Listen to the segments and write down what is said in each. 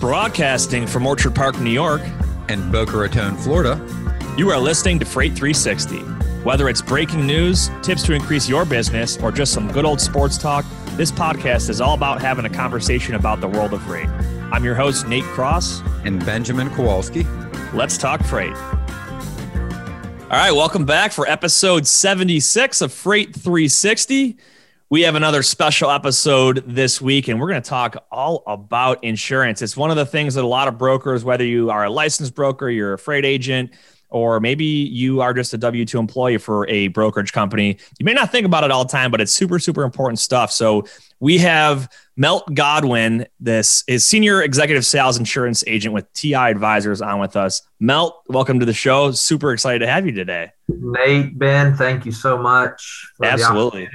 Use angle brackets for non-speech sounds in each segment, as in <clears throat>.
Broadcasting from Orchard Park, New York, and Boca Raton, Florida. You are listening to Freight 360. Whether it's breaking news, tips to increase your business, or just some good old sports talk, this podcast is all about having a conversation about the world of freight. I'm your host, Nate Cross. And Benjamin Kowalski. Let's talk freight. All right, welcome back for episode 76 of Freight 360. We have another special episode this week, and we're going to talk all about insurance. It's one of the things that a lot of brokers, whether you are a licensed broker, you're a freight agent, or maybe you are just a W 2 employee for a brokerage company, you may not think about it all the time, but it's super, super important stuff. So we have Melt Godwin, this is senior executive sales insurance agent with TI Advisors on with us. Melt, welcome to the show. Super excited to have you today. Nate, Ben, thank you so much. Absolutely.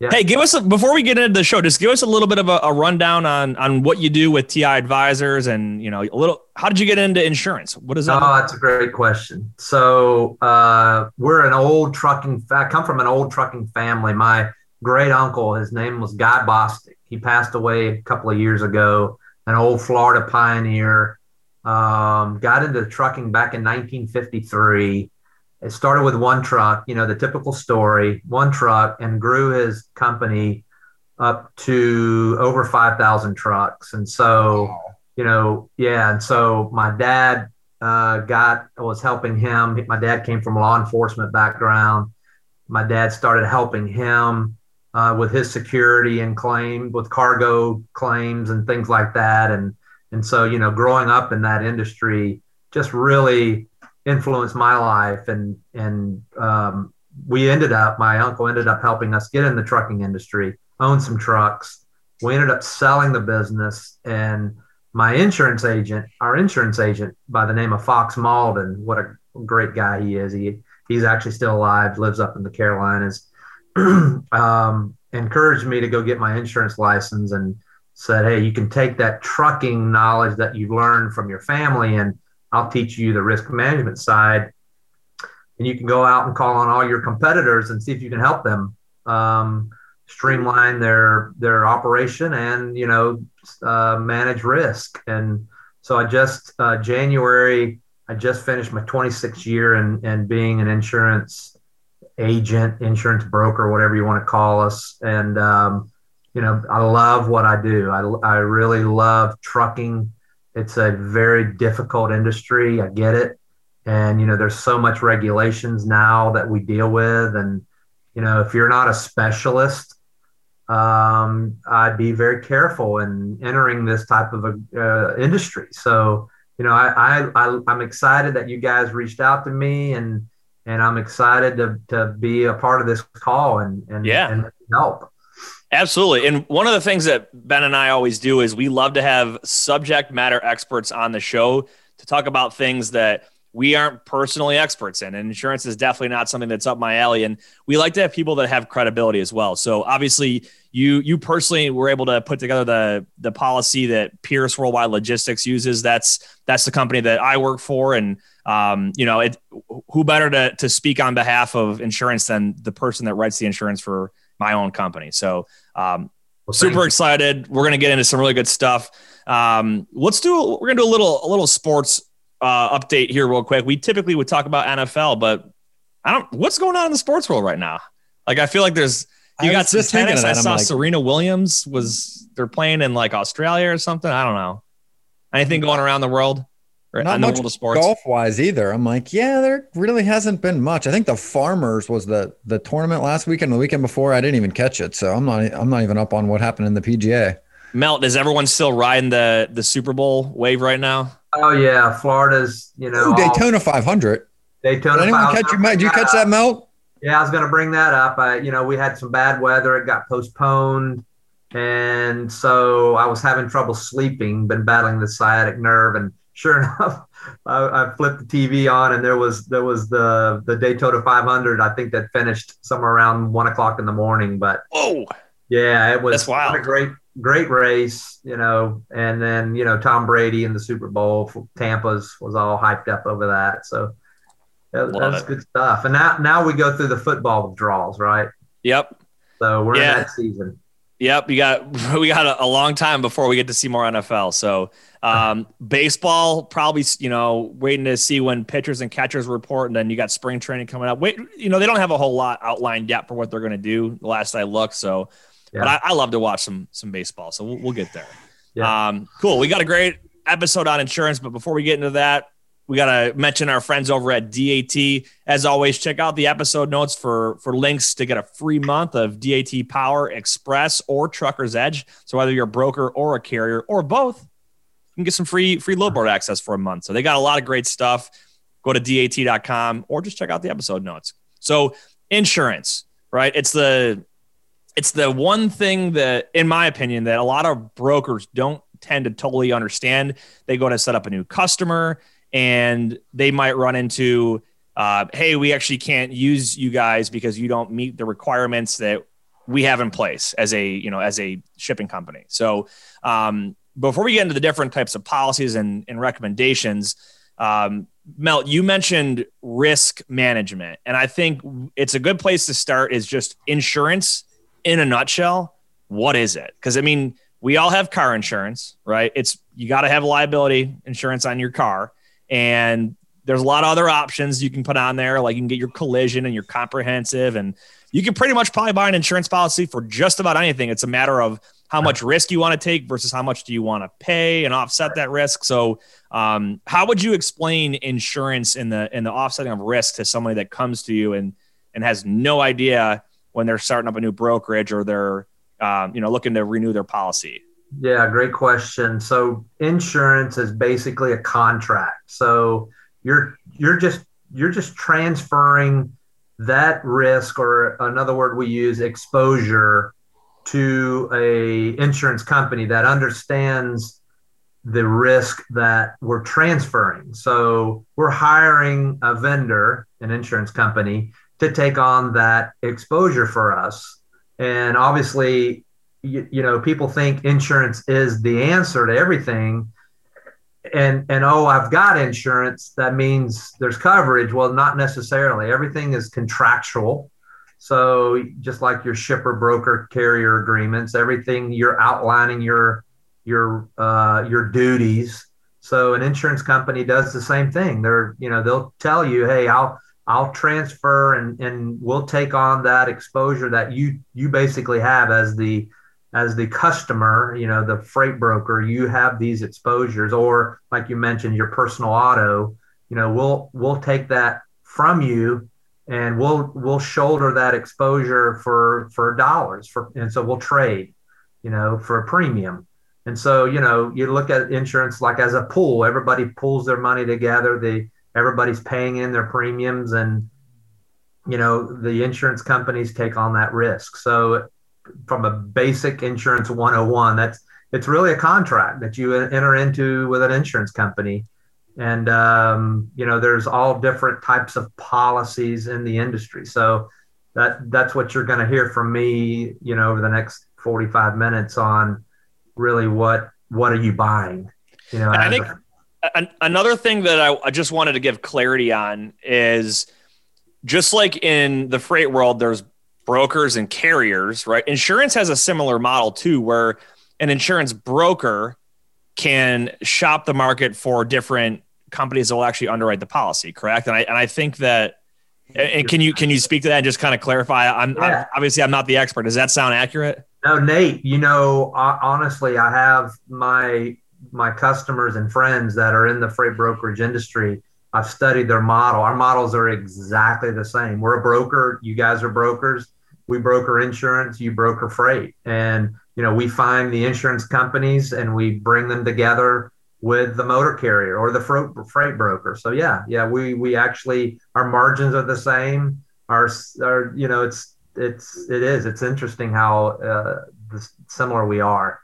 Yeah. Hey, give us a, before we get into the show, just give us a little bit of a, a, rundown on on what you do with TI Advisors, and you know a little. How did you get into insurance? What is that? Oh, that's a great question. So uh, we're an old trucking. I come from an old trucking family. My great uncle, his name was Guy Bostick. He passed away a couple of years ago. An old Florida pioneer. Um, got into trucking back in 1953 it started with one truck, you know, the typical story, one truck, and grew his company up to over 5,000 trucks. And so, wow. you know, yeah. And so my dad uh, got, was helping him. My dad came from law enforcement background. My dad started helping him uh, with his security and claim with cargo claims and things like that. And, and so, you know, growing up in that industry just really influenced my life and and um, we ended up my uncle ended up helping us get in the trucking industry own some trucks. We ended up selling the business and my insurance agent our insurance agent by the name of fox malden what a great guy he is. He he's actually still alive lives up in the carolinas <clears throat> um, encouraged me to go get my insurance license and said hey you can take that trucking knowledge that you've learned from your family and I'll teach you the risk management side. And you can go out and call on all your competitors and see if you can help them um, streamline their their operation and you know uh, manage risk. And so I just uh, January I just finished my 26th year in, in being an insurance agent, insurance broker, whatever you want to call us. And um, you know I love what I do. I I really love trucking it's a very difficult industry. I get it. And, you know, there's so much regulations now that we deal with. And, you know, if you're not a specialist, um, I'd be very careful in entering this type of a, uh, industry. So, you know, I, I, I, I'm excited that you guys reached out to me and, and I'm excited to, to be a part of this call and, and, yeah. and help. Absolutely. And one of the things that Ben and I always do is we love to have subject matter experts on the show to talk about things that we aren't personally experts in. And insurance is definitely not something that's up my alley. And we like to have people that have credibility as well. So obviously you you personally were able to put together the the policy that Pierce Worldwide Logistics uses. That's that's the company that I work for. And um, you know, it who better to to speak on behalf of insurance than the person that writes the insurance for my own company. So, um, well, super excited. We're going to get into some really good stuff. Um, let's do, we're going to do a little, a little sports uh, update here real quick. We typically would talk about NFL, but I don't, what's going on in the sports world right now? Like, I feel like there's, you I got some tennis. I saw like, Serena Williams was, they're playing in like Australia or something. I don't know. Anything going around the world? Not much golf wise either. I'm like, yeah, there really hasn't been much. I think the Farmers was the the tournament last weekend, the weekend before. I didn't even catch it, so I'm not I'm not even up on what happened in the PGA. Melt, is everyone still riding the the Super Bowl wave right now? Oh yeah, Florida's you know Ooh, Daytona 500. Daytona. Did anyone catch you? Did you catch that, Melt? Yeah, I was going to bring that up. I, you know, we had some bad weather. It got postponed, and so I was having trouble sleeping. Been battling the sciatic nerve, and sure enough, <laughs> I, I, flipped the TV on and there was there was the the Daytona 500. I think that finished somewhere around one o'clock in the morning. But oh, yeah, it was That's wild. a great great race, you know. And then you know Tom Brady in the Super Bowl, for Tampa's was all hyped up over that. So that, that's good stuff. And now now we go through the football withdrawals, right? Yep. So we're yeah. in that season. Yep, we got <laughs> we got a, a, long time before we get to see more NFL. So um, baseball probably you know waiting to see when pitchers and catchers report, and then you got spring training coming up. Wait, you know they don't have a whole lot outlined yet for what they're going to do. The last I looked, so yeah. but I, I, love to watch some some baseball. So we'll, we'll get there. Yeah. Um, cool. We got a great episode on insurance, but before we get into that, we got to mention our friends over at DAT. As always, check out the episode notes for, for links to get a free month of DAT Power Express or Trucker's Edge. So whether you're a broker or a carrier or both, you can get some free free load board access for a month. So they got a lot of great stuff. Go to DAT.com or just check out the episode notes. So insurance, right? It's the it's the one thing that, in my opinion, that a lot of brokers don't tend to totally understand. They go to set up a new customer and they might run into uh, hey we actually can't use you guys because you don't meet the requirements that we have in place as a you know as a shipping company. So um, before we get into the different types of policies and, and recommendations um, melt you mentioned risk management and i think it's a good place to start is just insurance in a nutshell. What is it? Because i mean we all have car insurance right? It's you got to have liability insurance on your car and there's a lot of other options you can put on there. Like you can get your collision and your comprehensive, and you can pretty much probably buy an insurance policy for just about anything. It's a matter of how much risk you want to take versus how much do you want to pay and offset that risk. So, um, how would you explain insurance in the in the offsetting of risk to somebody that comes to you and and has no idea when they're starting up a new brokerage or they're um, you know looking to renew their policy? Yeah, great question. So insurance is basically a contract. So you're you're just you're just transferring that risk or another word we use exposure to a insurance company that understands the risk that we're transferring. So we're hiring a vendor, an insurance company to take on that exposure for us. And obviously you, you know people think insurance is the answer to everything. And and oh i've got insurance that means there's coverage. Well not necessarily. Everything is contractual. So just like your shipper broker carrier agreements everything you're outlining your your uh, your duties. So an insurance company does the same thing. They're you know they'll tell you hey i'll i'll transfer and and we'll take on that exposure that you you basically have as the as the customer, you know, the freight broker, you have these exposures, or like you mentioned, your personal auto, you know, we'll we'll take that from you and we'll we'll shoulder that exposure for for dollars for and so we'll trade, you know, for a premium. And so, you know, you look at insurance like as a pool, everybody pulls their money together, the everybody's paying in their premiums and you know, the insurance companies take on that risk. So from a basic insurance 101 that's it's really a contract that you enter into with an insurance company. And um, you know there's all different types of policies in the industry. So that that's what you're going to hear from me you know over the next 45 minutes on really what what are you buying? You know i think a, another thing that I, I just wanted to give clarity on is just like in the freight world there's brokers and carriers, right? Insurance has a similar model too, where an insurance broker can shop the market for different companies that will actually underwrite the policy, correct? And I and I think that and can you can you speak to that and just kind of clarify? I'm, yeah. I'm obviously I'm not the expert. Does that sound accurate? No, Nate. You know, honestly, I have my my customers and friends that are in the freight brokerage industry. I've studied their model. Our models are exactly the same. We're a broker. You guys are brokers we broker insurance, you broker freight. And, you know, we find the insurance companies and we bring them together with the motor carrier or the freight broker. So yeah, yeah, we, we actually, our margins are the same. Our, our you know, it's, it's, it is, it's interesting how uh, similar we are.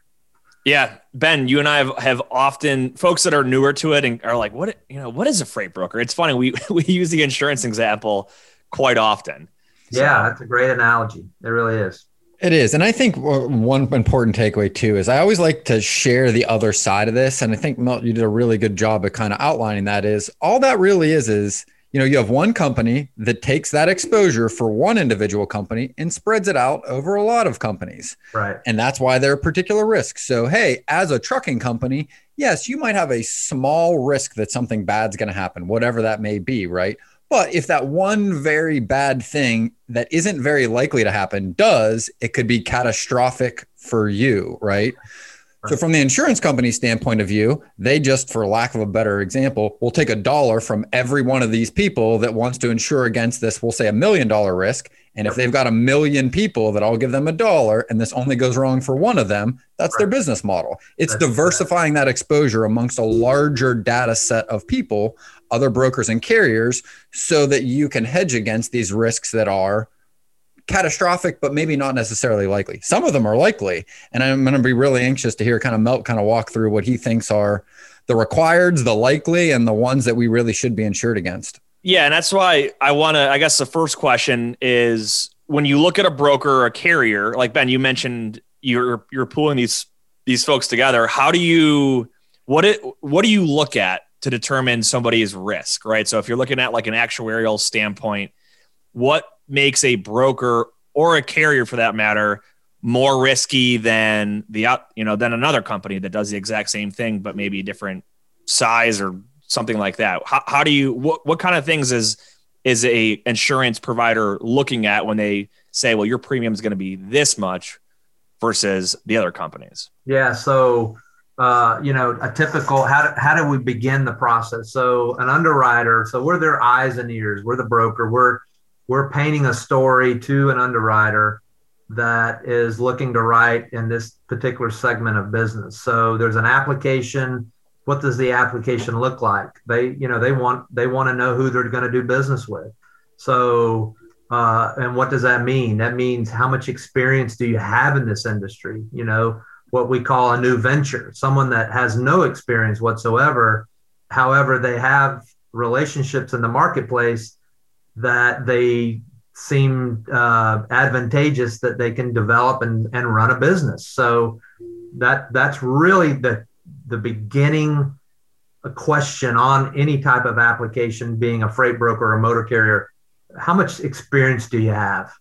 Yeah, Ben, you and I have, have often folks that are newer to it and are like, what you know, what is a freight broker? It's funny we <laughs> we use the insurance example quite often. Yeah, that's a great analogy. It really is. It is. And I think uh, one important takeaway too is I always like to share the other side of this. And I think Melt, you did a really good job of kind of outlining that is all that really is, is you know, you have one company that takes that exposure for one individual company and spreads it out over a lot of companies. Right. And that's why there are particular risks. So, hey, as a trucking company, yes, you might have a small risk that something bad's going to happen, whatever that may be, right? But if that one very bad thing that isn't very likely to happen does, it could be catastrophic for you, right? So, from the insurance company standpoint of view, they just, for lack of a better example, will take a dollar from every one of these people that wants to insure against this, we'll say a million dollar risk. And if they've got a million people that all give them a dollar and this only goes wrong for one of them, that's right. their business model. It's that's diversifying that exposure amongst a larger data set of people, other brokers and carriers, so that you can hedge against these risks that are catastrophic, but maybe not necessarily likely. Some of them are likely. And I'm going to be really anxious to hear kind of Melt kind of walk through what he thinks are the requireds, the likely, and the ones that we really should be insured against. Yeah. And that's why I want to, I guess the first question is when you look at a broker or a carrier, like Ben, you mentioned you're, you're pulling these, these folks together. How do you, what it, what do you look at to determine somebody's risk, right? So if you're looking at like an actuarial standpoint, what makes a broker or a carrier for that matter more risky than the you know than another company that does the exact same thing but maybe a different size or something like that how, how do you what, what kind of things is is a insurance provider looking at when they say well your premium is going to be this much versus the other companies yeah so uh, you know a typical how do, how do we begin the process so an underwriter so we're their eyes and ears we're the broker we're we're painting a story to an underwriter that is looking to write in this particular segment of business. So there's an application. What does the application look like? They, you know, they want they want to know who they're going to do business with. So, uh, and what does that mean? That means how much experience do you have in this industry? You know, what we call a new venture, someone that has no experience whatsoever. However, they have relationships in the marketplace that they seem uh, advantageous that they can develop and, and run a business. So that that's really the the beginning a question on any type of application, being a freight broker or a motor carrier. How much experience do you have?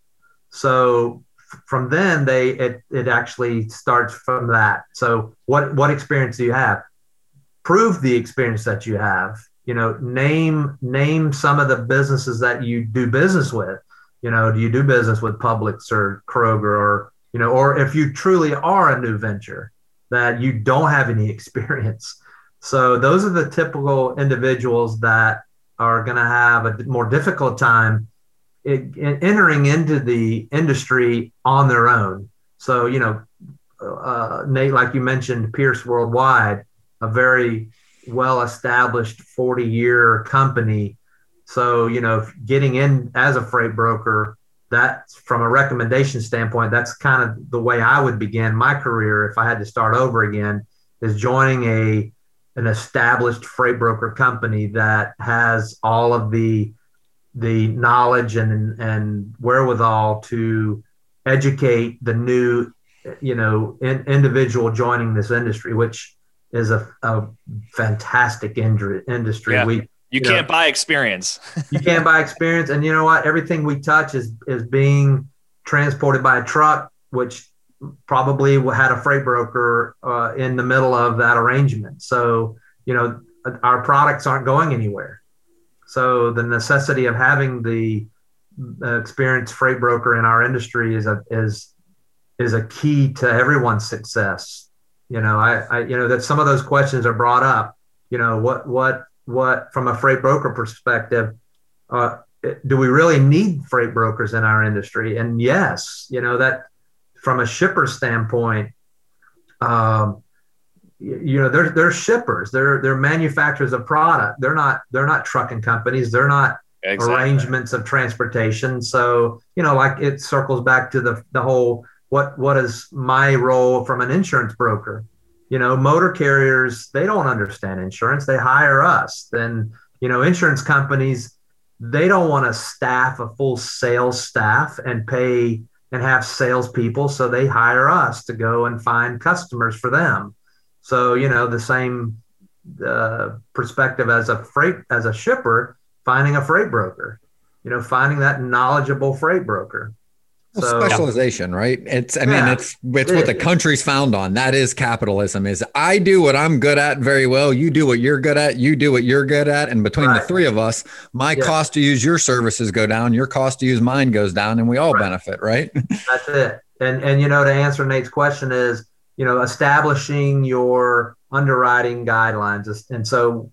So from then they it, it actually starts from that. So what what experience do you have? Prove the experience that you have you know name name some of the businesses that you do business with you know do you do business with publix or kroger or you know or if you truly are a new venture that you don't have any <laughs> experience so those are the typical individuals that are going to have a more difficult time in, in entering into the industry on their own so you know uh, nate like you mentioned pierce worldwide a very well established 40 year company. So, you know, getting in as a freight broker, that's from a recommendation standpoint, that's kind of the way I would begin my career if I had to start over again, is joining a an established freight broker company that has all of the the knowledge and and wherewithal to educate the new you know in, individual joining this industry which is a, a fantastic industry. Yeah. We you, you can't know, buy experience. <laughs> you can't buy experience, and you know what? Everything we touch is is being transported by a truck, which probably had a freight broker uh, in the middle of that arrangement. So you know our products aren't going anywhere. So the necessity of having the uh, experienced freight broker in our industry is a is is a key to everyone's success. You know, I, I, you know, that some of those questions are brought up. You know, what, what, what, from a freight broker perspective, uh, do we really need freight brokers in our industry? And yes, you know that from a shipper standpoint, um, you know they're they're shippers, they're they're manufacturers of product. They're not they're not trucking companies. They're not exactly. arrangements of transportation. So you know, like it circles back to the the whole what what is my role from an insurance broker you know motor carriers they don't understand insurance. They hire us. Then you know insurance companies they don't want to staff a full sales staff and pay and have salespeople so they hire us to go and find customers for them. So you know the same uh, perspective as a freight as a shipper finding a freight broker, you know, finding that knowledgeable freight broker. So, specialization, right? It's, I mean, it's it's it what the country's found on. That is capitalism. Is I do what I'm good at very well. You do what you're good at. You do what you're good at, and between right. the three of us, my yeah. cost to use your services go down. Your cost to use mine goes down, and we all right. benefit, right? <laughs> That's it. And and you know, to answer Nate's question is, you know, establishing your underwriting guidelines, and so,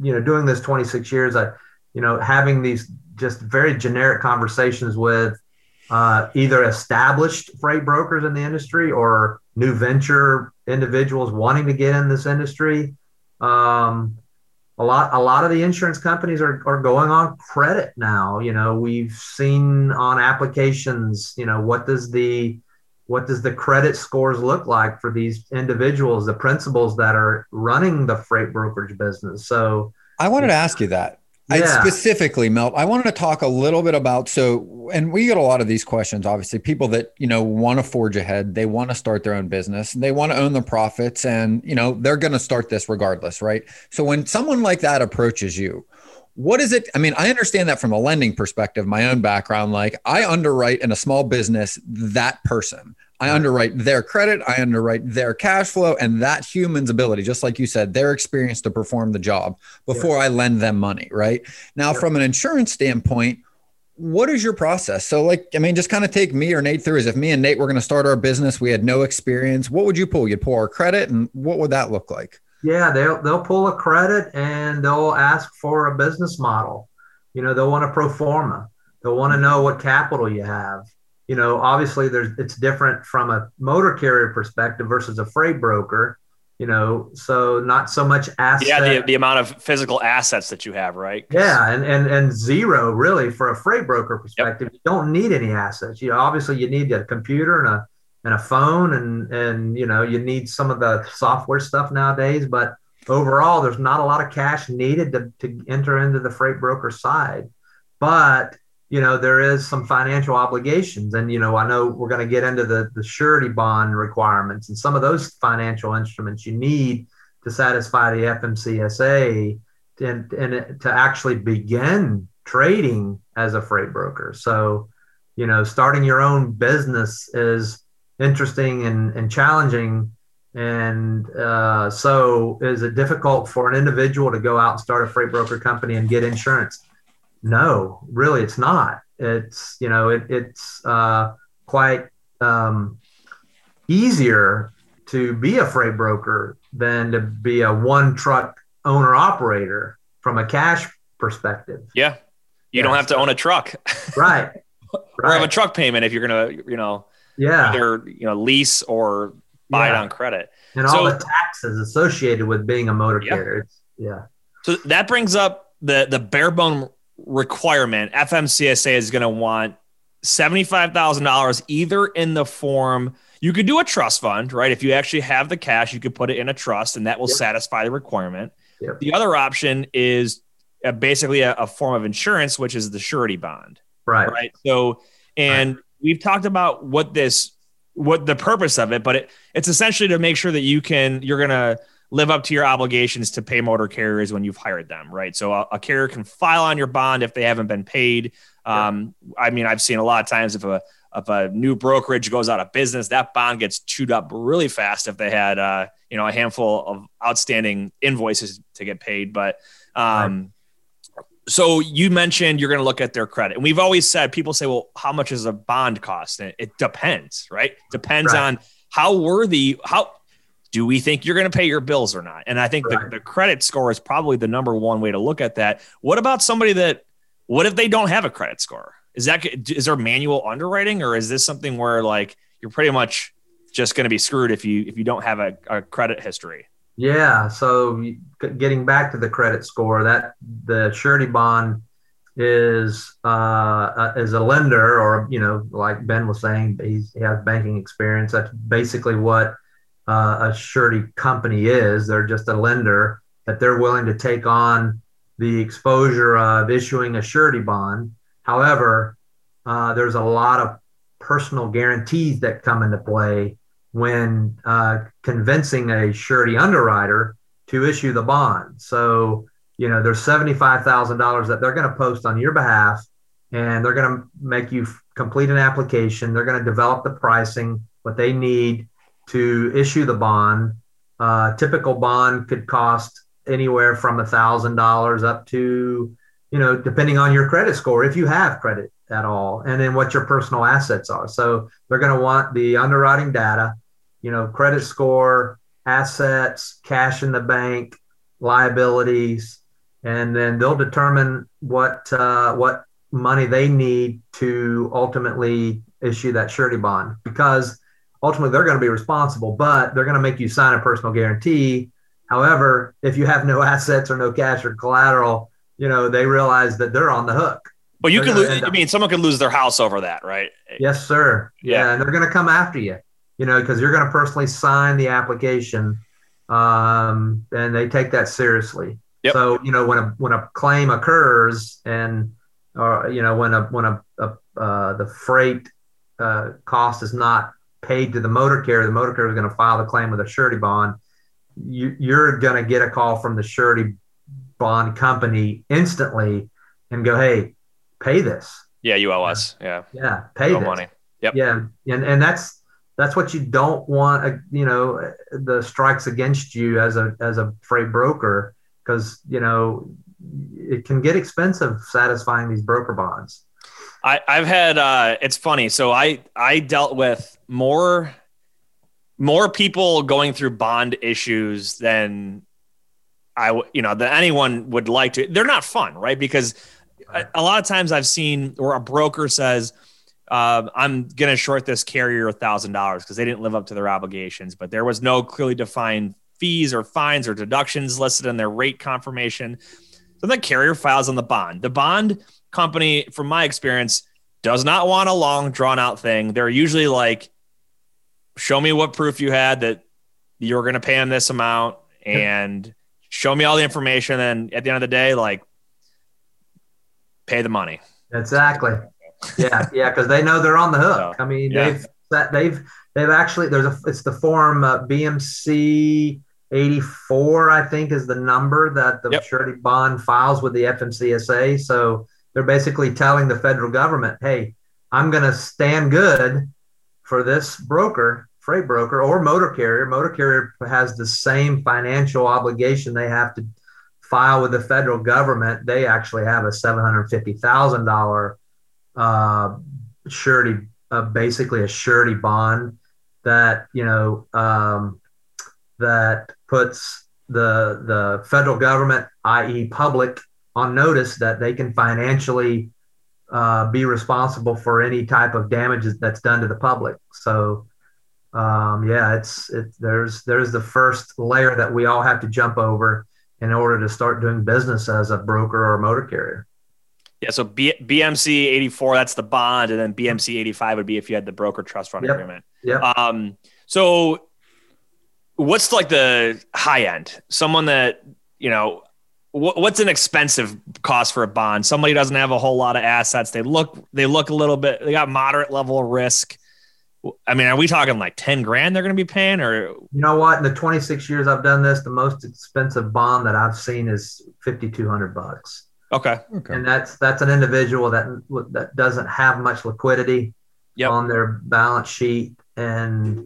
you know, doing this 26 years, I, you know, having these just very generic conversations with uh, either established freight brokers in the industry or new venture individuals wanting to get in this industry. Um, a lot, a lot of the insurance companies are, are going on credit now. You know, we've seen on applications, you know, what does the, what does the credit scores look like for these individuals, the principals that are running the freight brokerage business? So I wanted to ask you that yeah. I specifically, Melt, I wanted to talk a little bit about so, and we get a lot of these questions. Obviously, people that you know want to forge ahead, they want to start their own business, they want to own the profits, and you know they're going to start this regardless, right? So when someone like that approaches you, what is it? I mean, I understand that from a lending perspective, my own background. Like I underwrite in a small business that person. I underwrite their credit, I underwrite their cash flow, and that human's ability, just like you said, their experience to perform the job before yeah. I lend them money. Right now, yeah. from an insurance standpoint, what is your process? So, like, I mean, just kind of take me or Nate through. Is if me and Nate were going to start our business, we had no experience. What would you pull? You'd pull our credit, and what would that look like? Yeah, they'll they'll pull a credit and they'll ask for a business model. You know, they'll want a pro forma. They'll want to mm-hmm. know what capital you have you know, obviously there's it's different from a motor carrier perspective versus a freight broker. You know, so not so much asset. Yeah, the, the amount of physical assets that you have, right? Yeah, and and and zero really for a freight broker perspective. Yep. You don't need any assets. You know, obviously you need a computer and a and a phone and and you know you need some of the software stuff nowadays, but overall there's not a lot of cash needed to, to enter into the freight broker side. But you know there is some financial obligations. And you know i know we're going to get into the the surety bond requirements and some of those financial instruments you need to satisfy the fmcsa and, and to actually begin trading as a freight broker. So you know starting your own business is interesting and, and challenging. And uh, so is it difficult for an individual to go out and start a freight broker company and get insurance no, really, it's not. It's you know, it, it's uh, quite um, easier to be a freight broker than to be a one truck owner operator from a cash perspective. Yeah, you don't have to own a truck, <laughs> right? or have a truck payment if you're gonna, you know, yeah, either you know lease or buy yeah. it on credit, and so, all the taxes associated with being a motor yeah. carrier. yeah. So that brings up the the bare bone requirement, FMCSA is going to want $75,000 either in the form you could do a trust fund, right? If you actually have the cash, you could put it in a trust and that will yep. satisfy the requirement. Yep. The other option is a, basically a, a, form of insurance, which is the surety bond. Right. Right. So, and right. we've talked about what this, what the purpose of it, but it, it's essentially to make sure that you can, you're going to, live up to your obligations to pay motor carriers when you've hired them, right? So a, a carrier can file on your bond if they haven't been paid. Um, I mean, I've seen a lot of times if a if a new brokerage goes out of business, that bond gets chewed up really fast if they had uh, you know a handful of outstanding invoices to get paid. But um, right. so you mentioned you're going to look at their credit, and we've always said people say, well, how much is a bond cost? And it depends, right? Depends right. on how worthy how do we think you're going to pay your bills or not? And I think right. the, the credit score is probably the number one way to look at that. What about somebody that, what if they don't have a credit score? Is that, is there manual underwriting or is this something where like you're pretty much just going to be screwed if you, if you don't have a, a credit history? Yeah. So getting back to the credit score, that the surety bond is uh, uh, as a lender, or you know, like Ben was saying, he's, he has banking experience. That's basically what uh, a surety company is. They're just a lender that they're willing to take on the exposure of issuing a surety bond. However, uh, there's a lot of personal guarantees that come into play when uh, convincing a surety underwriter to issue the bond. So, you know, there's $75,000 that they're going to post on your behalf and they're going to make you complete an application. They're going to develop the pricing, what they need to issue the bond. Uh, typical bond could cost anywhere from a thousand dollars up to, you know, depending on your credit score, if you have credit at all, and then what your personal assets are. So they're going to want the underwriting data, you know, credit score, assets, cash in the bank, liabilities, and then they'll determine what uh, what money they need to ultimately issue that surety bond because ultimately they're going to be responsible, but they're going to make you sign a personal guarantee. However, if you have no <laughs> assets or no cash or collateral, you know they realize that they're on the hook. Well, you can lose. I mean, someone could lose their house over that, right? Yes, sir. Yeah, yeah and they're going to come after you. You know, because you're going to personally sign the application, um, and they take that seriously. Yep. So you know when a when a claim occurs and or you know when a when a, a uh, the freight uh, cost is not paid to the motor carrier, the motor carrier is going to file the claim with a surety bond. You, you're going to get a call from the surety bond company instantly and go, "Hey, pay this." Yeah, you owe us. Yeah. Yeah, pay this. money. Yep. Yeah, and and that's that's what you don't want. Uh, you know, the strikes against you as a as a freight broker because you know it can get expensive satisfying these broker bonds. I, I've had uh, it's funny. So I I dealt with more more people going through bond issues than I you know that anyone would like to. They're not fun, right? Because a, a lot of times I've seen where a broker says. Uh, I'm going to short this carrier a thousand dollars because they didn't live up to their obligations, but there was no clearly defined fees or fines or deductions listed in their rate confirmation. So the carrier files on the bond. The bond company, from my experience, does not want a long, drawn out thing. They're usually like, show me what proof you had that you're going to pay them this amount and show me all the information. And at the end of the day, like, pay the money. Exactly. <laughs> Yeah. Yeah. Cause they know they're on the hook. So, I mean, yeah. they've, they've, they've actually, there's a, it's the form uh, BMC 84, I think, is the number that the yep. surety bond files with the FMCSA. So they're basically telling the federal government, hey, I'm going to stand good for this broker, freight broker, or motor carrier. Motor carrier has the same financial obligation they have to file with the federal government. They actually have a $750,000 uh, surety, uh, basically a surety bond that, you know, um, that puts the the federal government, i.e., public, on notice that they can financially uh, be responsible for any type of damages that's done to the public. So, um, yeah, it's it, there's there's the first layer that we all have to jump over in order to start doing business as a broker or a motor carrier. Yeah, so B- BMC 84, that's the bond, and then BMC 85 would be if you had the broker trust fund yep. agreement. Yeah. Um, so what's like the high end? Someone that, you know, what's an expensive cost for a bond? Somebody doesn't have a whole lot of assets. They look, they look a little bit, they got moderate level of risk. I mean, are we talking like 10 grand they're going to be paying or? You know what? In the 26 years I've done this, the most expensive bond that I've seen is 5,200 bucks. Okay. okay. And that's, that's an individual that, that doesn't have much liquidity yep. on their balance sheet. And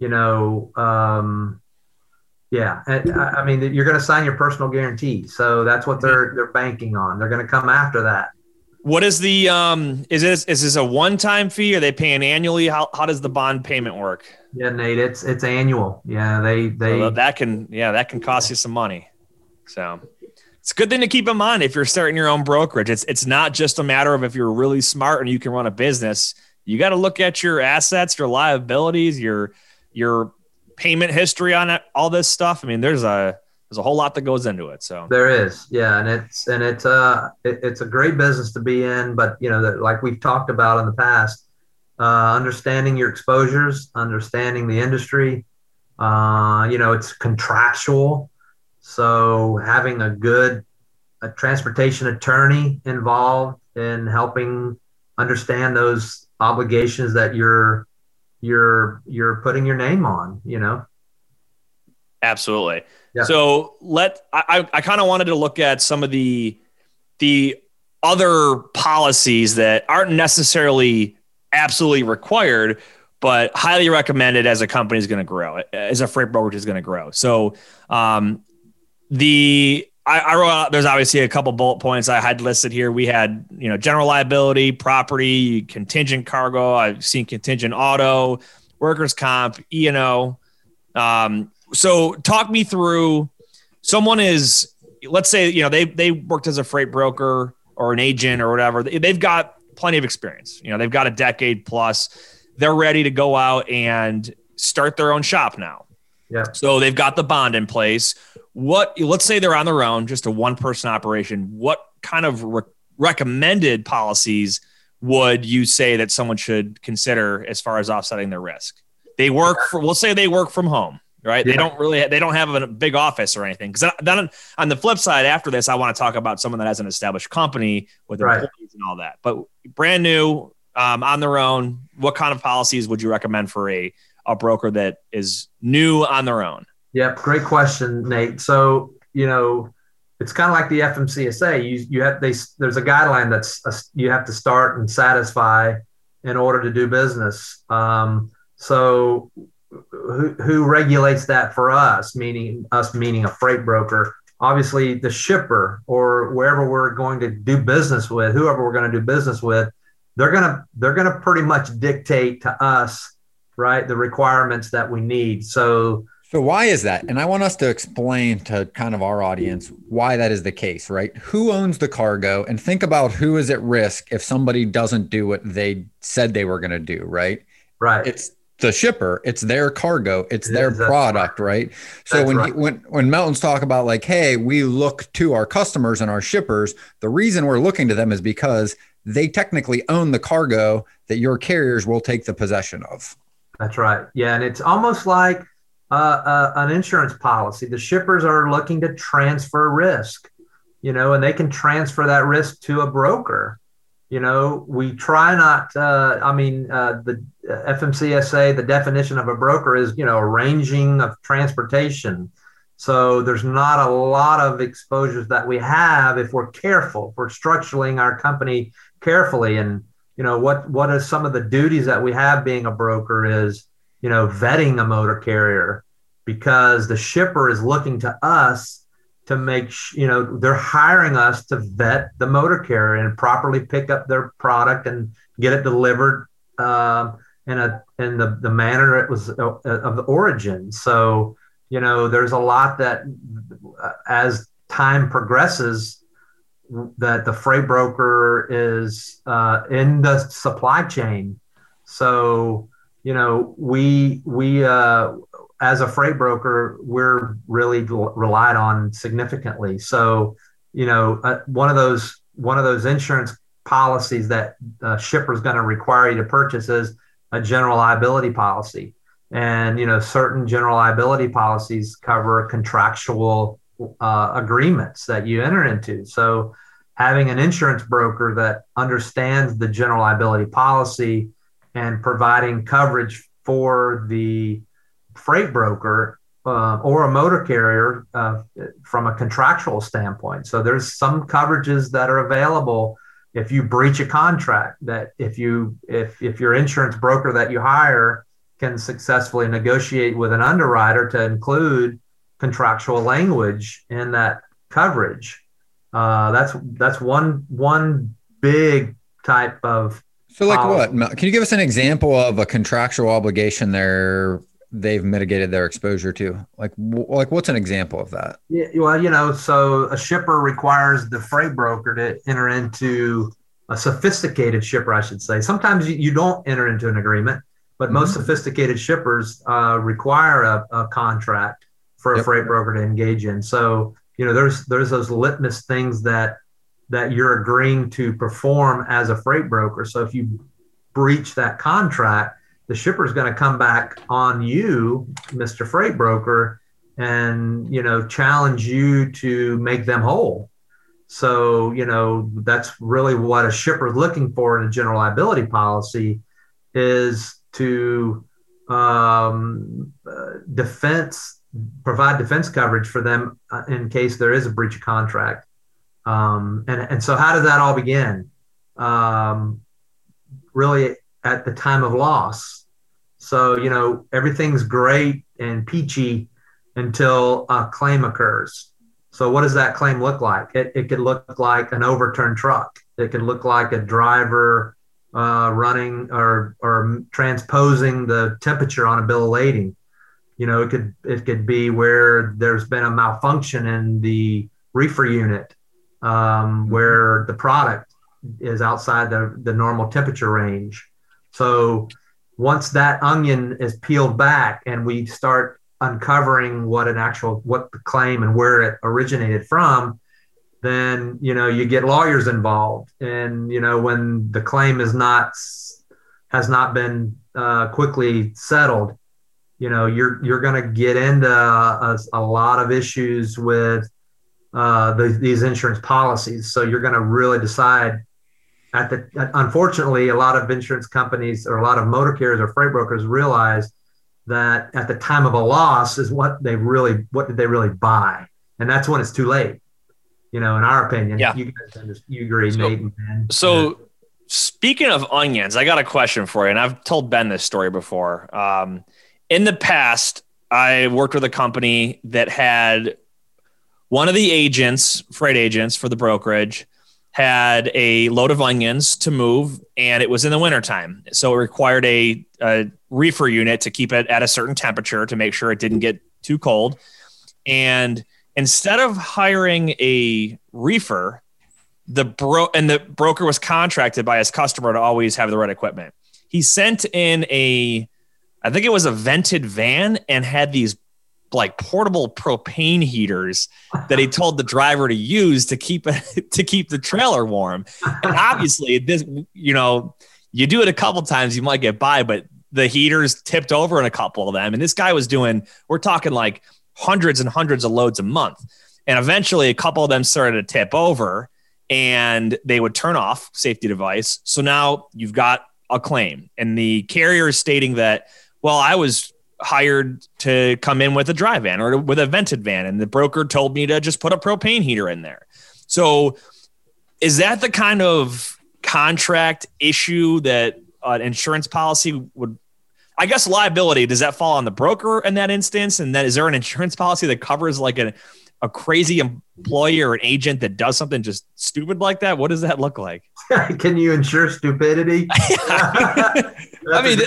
you know, um, yeah, and, I mean, you're going to sign your personal guarantee, so that's what they're they're banking on. They're going to come after that. What is the um? Is this is this a one time fee? Are they paying annually? How how does the bond payment work? Yeah, Nate, it's it's annual. Yeah, they they so that can yeah that can cost you some money. So it's a good thing to keep in mind if you're starting your own brokerage. It's it's not just a matter of if you're really smart and you can run a business. You got to look at your assets, your liabilities, your your payment history on it, all this stuff. I mean, there's a there's a whole lot that goes into it. So there is, yeah, and it's and it's uh it, it's a great business to be in, but you know like we've talked about in the past, uh, understanding your exposures, understanding the industry, uh, you know, it's contractual, so having a good a transportation attorney involved in helping understand those obligations that you're you're you're putting your name on you know Absolutely. Yeah. So let I, I kind of wanted to look at some of the the other policies that aren't necessarily absolutely required, but highly recommended as a company is going to grow, as a freight brokerage is going to grow. So um, the I, I, wrote out, there's obviously a couple bullet points I had listed here. We had, you know, general liability, property, contingent cargo. I've seen contingent auto, workers' comp, E and O. Um, so talk me through someone is let's say you know they they worked as a freight broker or an agent or whatever they've got plenty of experience you know they've got a decade plus they're ready to go out and start their own shop now yeah so they've got the bond in place what let's say they're on their own just a one person operation what kind of re- recommended policies would you say that someone should consider as far as offsetting their risk they work for we'll say they work from home right? Yeah. They don't really they don't have a big office or anything. Because then on the flip side, after this, I want to talk about someone that has an established company with right. employees and all that. But brand new, um, on their own, what kind of policies would you recommend for a a broker that is new on their own? Yep, great question, Nate. So you know. It's kind of like the FMCSA. You you have they there's a guideline that's a, you have to start and satisfy in order to do business. Um, so who, who regulates that for us, meaning us, meaning a freight broker? Obviously, the shipper or wherever we're going to do business with, whoever we're going to do business with, they're gonna they're gonna pretty much dictate to us, right, the requirements that we need. So so why is that? And I want us to explain to kind of our audience why that is the case, right? Who owns the cargo and think about who is at risk if somebody doesn't do what they said they were going to do, right? Right. It's the shipper it's their cargo it's it their product right, right? so that's when right. he, when when mountains talk about like hey we look to our customers and our shippers the reason we're looking to them is because they technically own the cargo that your carriers will take the possession of that's right yeah and it's almost like uh, uh, an insurance policy the shippers are looking to transfer risk you know and they can transfer that risk to a broker you know, we try not. Uh, I mean, uh, the FMCSA, the definition of a broker is you know arranging of transportation. So there's not a lot of exposures that we have if we're careful. If we're structuring our company carefully, and you know what what are some of the duties that we have being a broker is you know vetting a motor carrier because the shipper is looking to us to make you know they're hiring us to vet the motor carrier and properly pick up their product and get it delivered um, in a in the, the manner it was uh, of the origin. So you know there's a lot that uh, as time progresses that the freight broker is uh, in the supply chain so you know we we uh, as a freight broker, we're really relied on significantly. So, you know, uh, one of those one of those insurance policies that a shipper is going to require you to purchase is a general liability policy. And you know, certain general liability policies cover contractual uh, agreements that you enter into. So, having an insurance broker that understands the general liability policy and providing coverage for the freight broker uh, or a motor carrier uh, from a contractual standpoint. So there's some coverages that are available if you breach a contract. That if you if if your insurance broker that you hire can successfully negotiate with an underwriter to include contractual language in that coverage. Uh, that's that's one one big type of so like policy. what can you give us an example of a contractual obligation there they've mitigated their exposure to? Like, like what's an example of that? Yeah, well, you know, so a shipper requires the freight broker to enter into a sophisticated shipper, I should say. Sometimes you, you don't enter into an agreement, but mm-hmm. most sophisticated shippers uh, require a, a, contract for a yep. freight broker to engage in. So, you know, there's there's those litmus things that that you're agreeing to perform as a freight broker. So if you breach that contract, the shipper is going to come back on you, Mr. Freight Broker, and you know challenge you to make them whole. So you know that's really what a shipper is looking for in a general liability policy is to um, uh, defense provide defense coverage for them uh, in case there is a breach of contract. Um, and, and so, how does that all begin? Um, really, at the time of loss. So, you know, everything's great and peachy until a claim occurs. So, what does that claim look like? It, it could look like an overturned truck, it could look like a driver uh, running or, or transposing the temperature on a bill of lading you know, it could it could be where there's been a malfunction in the reefer unit, um, mm-hmm. where the product is outside the, the normal temperature range. So once that onion is peeled back and we start uncovering what an actual what the claim and where it originated from, then you know you get lawyers involved, and you know when the claim is not has not been uh, quickly settled, you know you're you're going to get into a, a, lot of issues with uh, the, these insurance policies. So you're going to really decide at the unfortunately a lot of insurance companies or a lot of motor carriers or freight brokers realize that at the time of a loss is what they really what did they really buy? And that's when it's too late. You know in our opinion yeah. you guys you agree so, Nate so yeah. speaking of onions i got a question for you and i've told ben this story before. Um, in the past, I worked with a company that had one of the agents, freight agents for the brokerage, had a load of onions to move, and it was in the wintertime. So it required a, a reefer unit to keep it at a certain temperature to make sure it didn't get too cold. And instead of hiring a reefer, the bro and the broker was contracted by his customer to always have the right equipment. He sent in a I think it was a vented van and had these like portable propane heaters that he told the driver to use to keep it <laughs> to keep the trailer warm. And obviously, this you know, you do it a couple times, you might get by, but the heaters tipped over in a couple of them. And this guy was doing, we're talking like hundreds and hundreds of loads a month. And eventually, a couple of them started to tip over and they would turn off safety device. So now you've got a claim, and the carrier is stating that well, I was hired to come in with a dry van or with a vented van, and the broker told me to just put a propane heater in there. So, is that the kind of contract issue that an insurance policy would? I guess liability does that fall on the broker in that instance? And then is there an insurance policy that covers like a a crazy employee or an agent that does something just stupid like that? What does that look like? <laughs> Can you insure stupidity? <laughs> <laughs> I mean,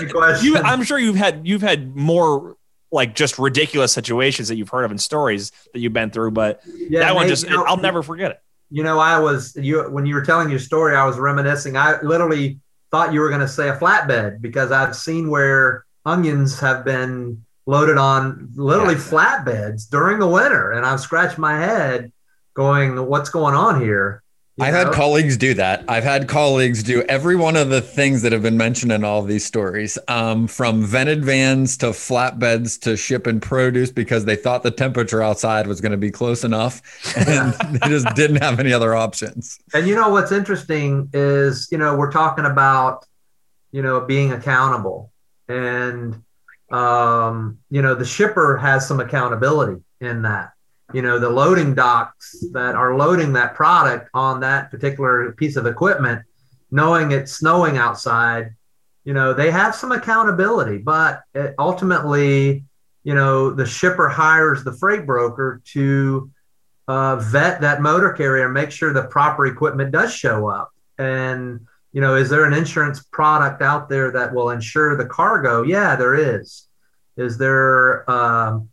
you, I'm sure you've had you've had more like just ridiculous situations that you've heard of in stories that you've been through, but yeah, that one just you know, I'll never forget it. You know, I was you when you were telling your story, I was reminiscing. I literally thought you were going to say a flatbed because I've seen where onions have been loaded on literally yeah. flatbeds during the winter. And I've scratched my head going, what's going on here? You I've know? had colleagues do that. I've had colleagues do every one of the things that have been mentioned in all these stories, um, from vented vans to flatbeds to shipping produce because they thought the temperature outside was going to be close enough, <laughs> and they just didn't have any other options. And you know what's interesting is, you know, we're talking about, you know, being accountable, and um, you know, the shipper has some accountability in that. You know, the loading docks that are loading that product on that particular piece of equipment, knowing it's snowing outside, you know, they have some accountability, but it, ultimately, you know, the shipper hires the freight broker to uh, vet that motor carrier, make sure the proper equipment does show up. And, you know, is there an insurance product out there that will insure the cargo? Yeah, there is. Is there um,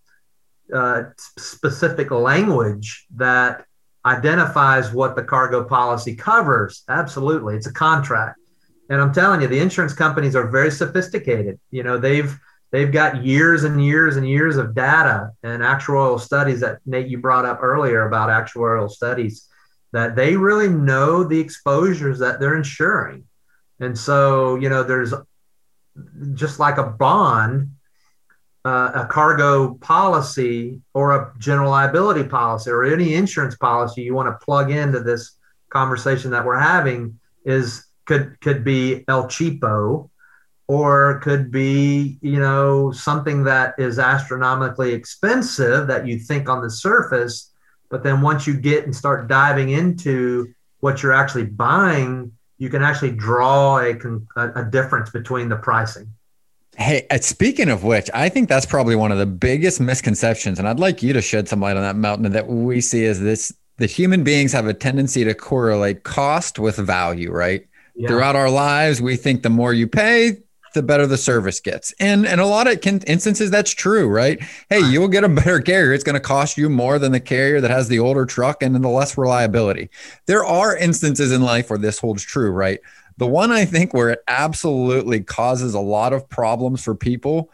uh, specific language that identifies what the cargo policy covers? Absolutely, it's a contract. And I'm telling you, the insurance companies are very sophisticated. You know, they've they've got years and years and years of data and actuarial studies that Nate you brought up earlier about actuarial studies that they really know the exposures that they're insuring. And so, you know, there's just like a bond, uh, a cargo policy or a general liability policy or any insurance policy you want to plug into this conversation that we're having is could could be El Cheapo or could be, you know, something that is astronomically expensive that you think on the surface, but then once you get and start diving into what you're actually buying, you can actually draw a, a, difference between the pricing. Hey, uh, speaking of which, I think that's probably one of the biggest misconceptions, and I'd like you to shed some light on that, mountain that we see is this: that human beings have a tendency to correlate cost with value, right? Yeah. Throughout our lives, we think the more you pay, the better the service gets. And in a lot of instances, that's true, right? Hey, you'll get a better carrier. It's going to cost you more than the carrier that has the older truck and the less reliability. There are instances in life where this holds true, right? The one I think where it absolutely causes a lot of problems for people.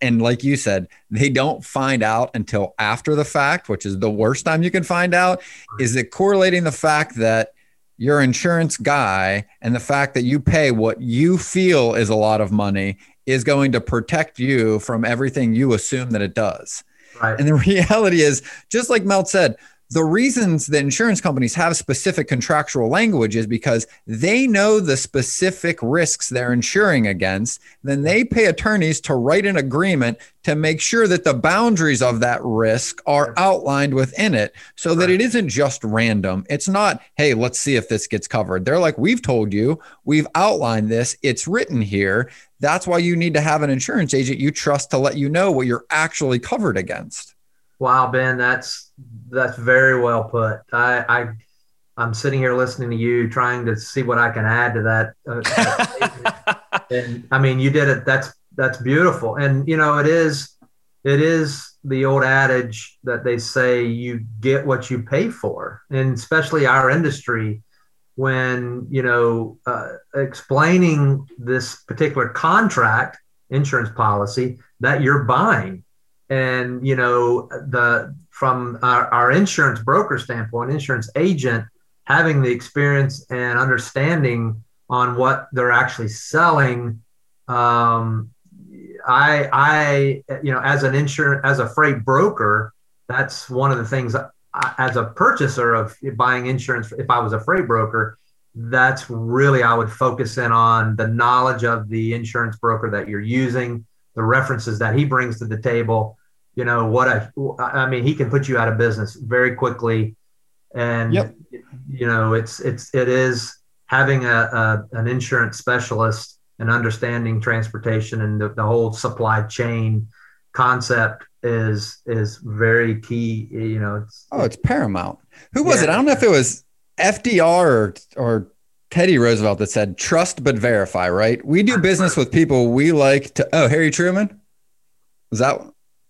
And like you said, they don't find out until after the fact, which is the worst time you can find out, is it correlating the fact that your insurance guy and the fact that you pay what you feel is a lot of money is going to protect you from everything you assume that it does. Right. And the <laughs> reality is, just like Mel said, the reasons that insurance companies have specific contractual language is because they know the specific risks they're insuring against. Then they pay attorneys to write an agreement to make sure that the boundaries of that risk are outlined within it so that it isn't just random. It's not, hey, let's see if this gets covered. They're like, we've told you, we've outlined this, it's written here. That's why you need to have an insurance agent you trust to let you know what you're actually covered against. Wow, Ben, that's that's very well put. I, I I'm sitting here listening to you, trying to see what I can add to that. Uh, and I mean, you did it. That's that's beautiful. And you know, it is it is the old adage that they say you get what you pay for, and especially our industry when you know uh, explaining this particular contract insurance policy that you're buying and you know the from our, our insurance broker standpoint insurance agent having the experience and understanding on what they're actually selling um, i i you know as an insurance as a freight broker that's one of the things I, as a purchaser of buying insurance if i was a freight broker that's really i would focus in on the knowledge of the insurance broker that you're using the references that he brings to the table you know what I I mean he can put you out of business very quickly. And yep. you know it's it's it is having a, a, an insurance specialist and understanding transportation and the, the whole supply chain concept is is very key you know it's oh it's paramount. Who was yeah. it i don't know if it was fdr or, or teddy roosevelt that said trust but verify right? We do business with people we like to oh harry truman? Was that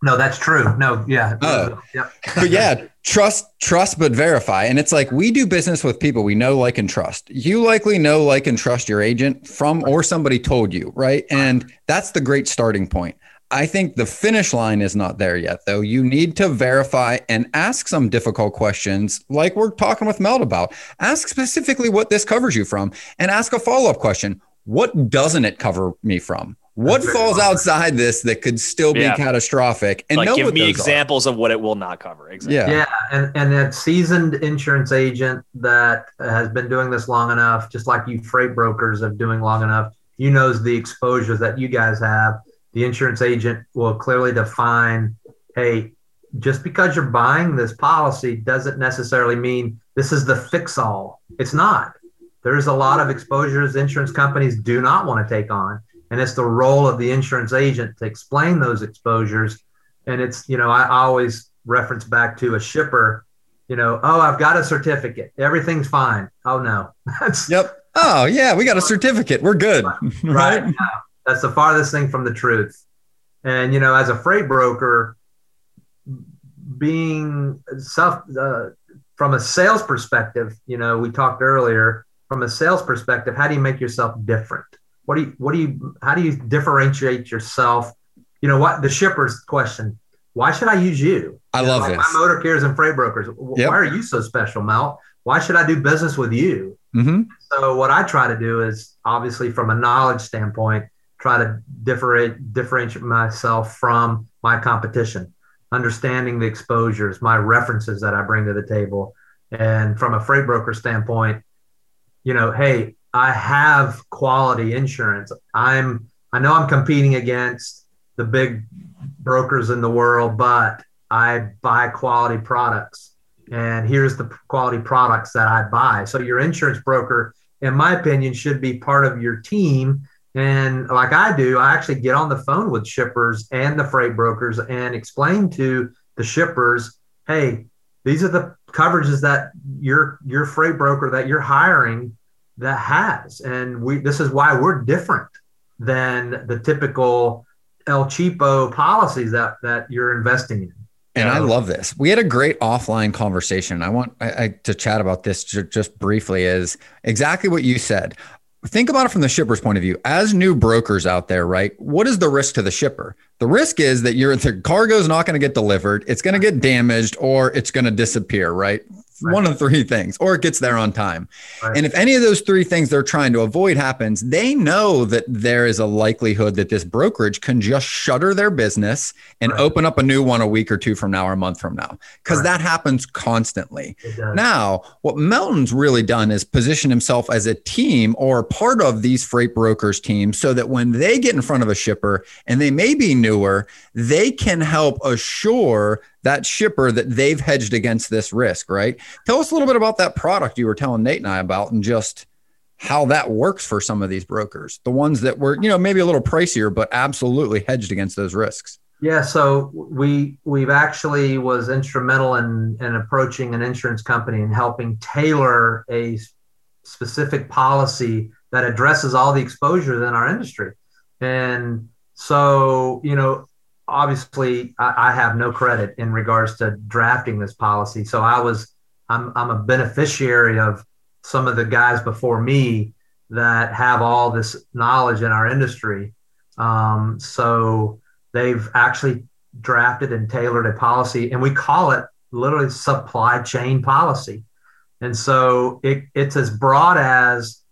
no, that's true. No, yeah. Uh, oh. Yep. but yeah, trust, trust, but verify. And it's like we do business with people we know, like, and trust. You likely know, like, and trust your agent from or somebody told you, right? And that's the great starting point. I think the finish line is not there yet, though. You need to verify and ask some difficult questions, like we're talking with Mel about. Ask specifically what this covers you from, and ask a follow up question What doesn't it cover me from? What falls outside this that could still be yeah. catastrophic? And like, give me examples are. of what it will not cover. Exactly. Yeah, yeah, and and that seasoned insurance agent that has been doing this long enough, just like you freight brokers have doing long enough, you knows the exposures that you guys have. The insurance agent will clearly define, hey, just because you're buying this policy doesn't necessarily mean this is the fix all. It's not. There's a lot of exposures insurance companies do not want to take on and it's the role of the insurance agent to explain those exposures. And it's you know i, always reference back to a shipper you know oh i've got a certificate. Everything's fine. Oh no. <laughs> That's yep. Oh yeah we got a certificate. We're good. Right, <laughs> right? that's the farthest thing from the truth. And you know as a freight broker being self uh, from a sales perspective you know we talked earlier from a sales perspective how do you make yourself different what do you what do you how do you differentiate yourself? You know what the shipper's question. Why should I use you? I you love know, like My motor carriers and freight brokers. Yep. Why are you so special, Mel? Why should I do business with you? Mm-hmm. So what I try to do is obviously from a knowledge standpoint, try to differentiate differentiate myself from my competition, understanding the exposures, my references that I bring to the table, and from a freight broker standpoint, you know, hey, I have quality insurance. I'm I know I'm competing against the big brokers in the world, but I buy quality products. And here's the quality products that I buy. So your insurance broker, in my opinion, should be part of your team. And like I do, I actually get on the phone with shippers and the freight brokers and explain to the shippers, hey, these are the coverages that your your freight broker that you're hiring that has. And we this is why we're different than the typical El Cheapo policies that that you're investing in. And I love this. We had a great offline conversation. I want I, I, to chat about this j- just briefly. Is exactly what you said. Think about it from the shipper's point of view. As new brokers out there, right? What is the risk to the shipper? The risk is that your the cargo is not going to get delivered, it's going to get damaged, or it's going to disappear, right? Right. one of three things, or it gets there on time. Right. And if any of those three things they're trying to avoid happens, they know that there is a likelihood that this brokerage can just shutter their business and right. open up a new one a week or two from now or a month from now, because that happens constantly. Now, what Melton's really done is position himself as a team or part of these freight brokers teams so that when they get in front of a shipper and they may be newer, they can help assure that shipper that they've hedged against this risk, right? Tell us a little bit about that product you were telling Nate and I about and just how that works for some of these brokers, the ones that were, you know, maybe a little pricier, but absolutely hedged against those risks. Yeah, so we we've actually was instrumental in in approaching an insurance company and helping tailor a specific policy that addresses all the exposures in our industry. And so, you know, obviously I, I, have no credit in regards to drafting this policy. So I was I'm I'm a beneficiary of some of the guys before me that have all this knowledge in our industry. Um, so they've actually drafted and tailored a policy, and we call it literally supply chain policy. And so it, it's as broad as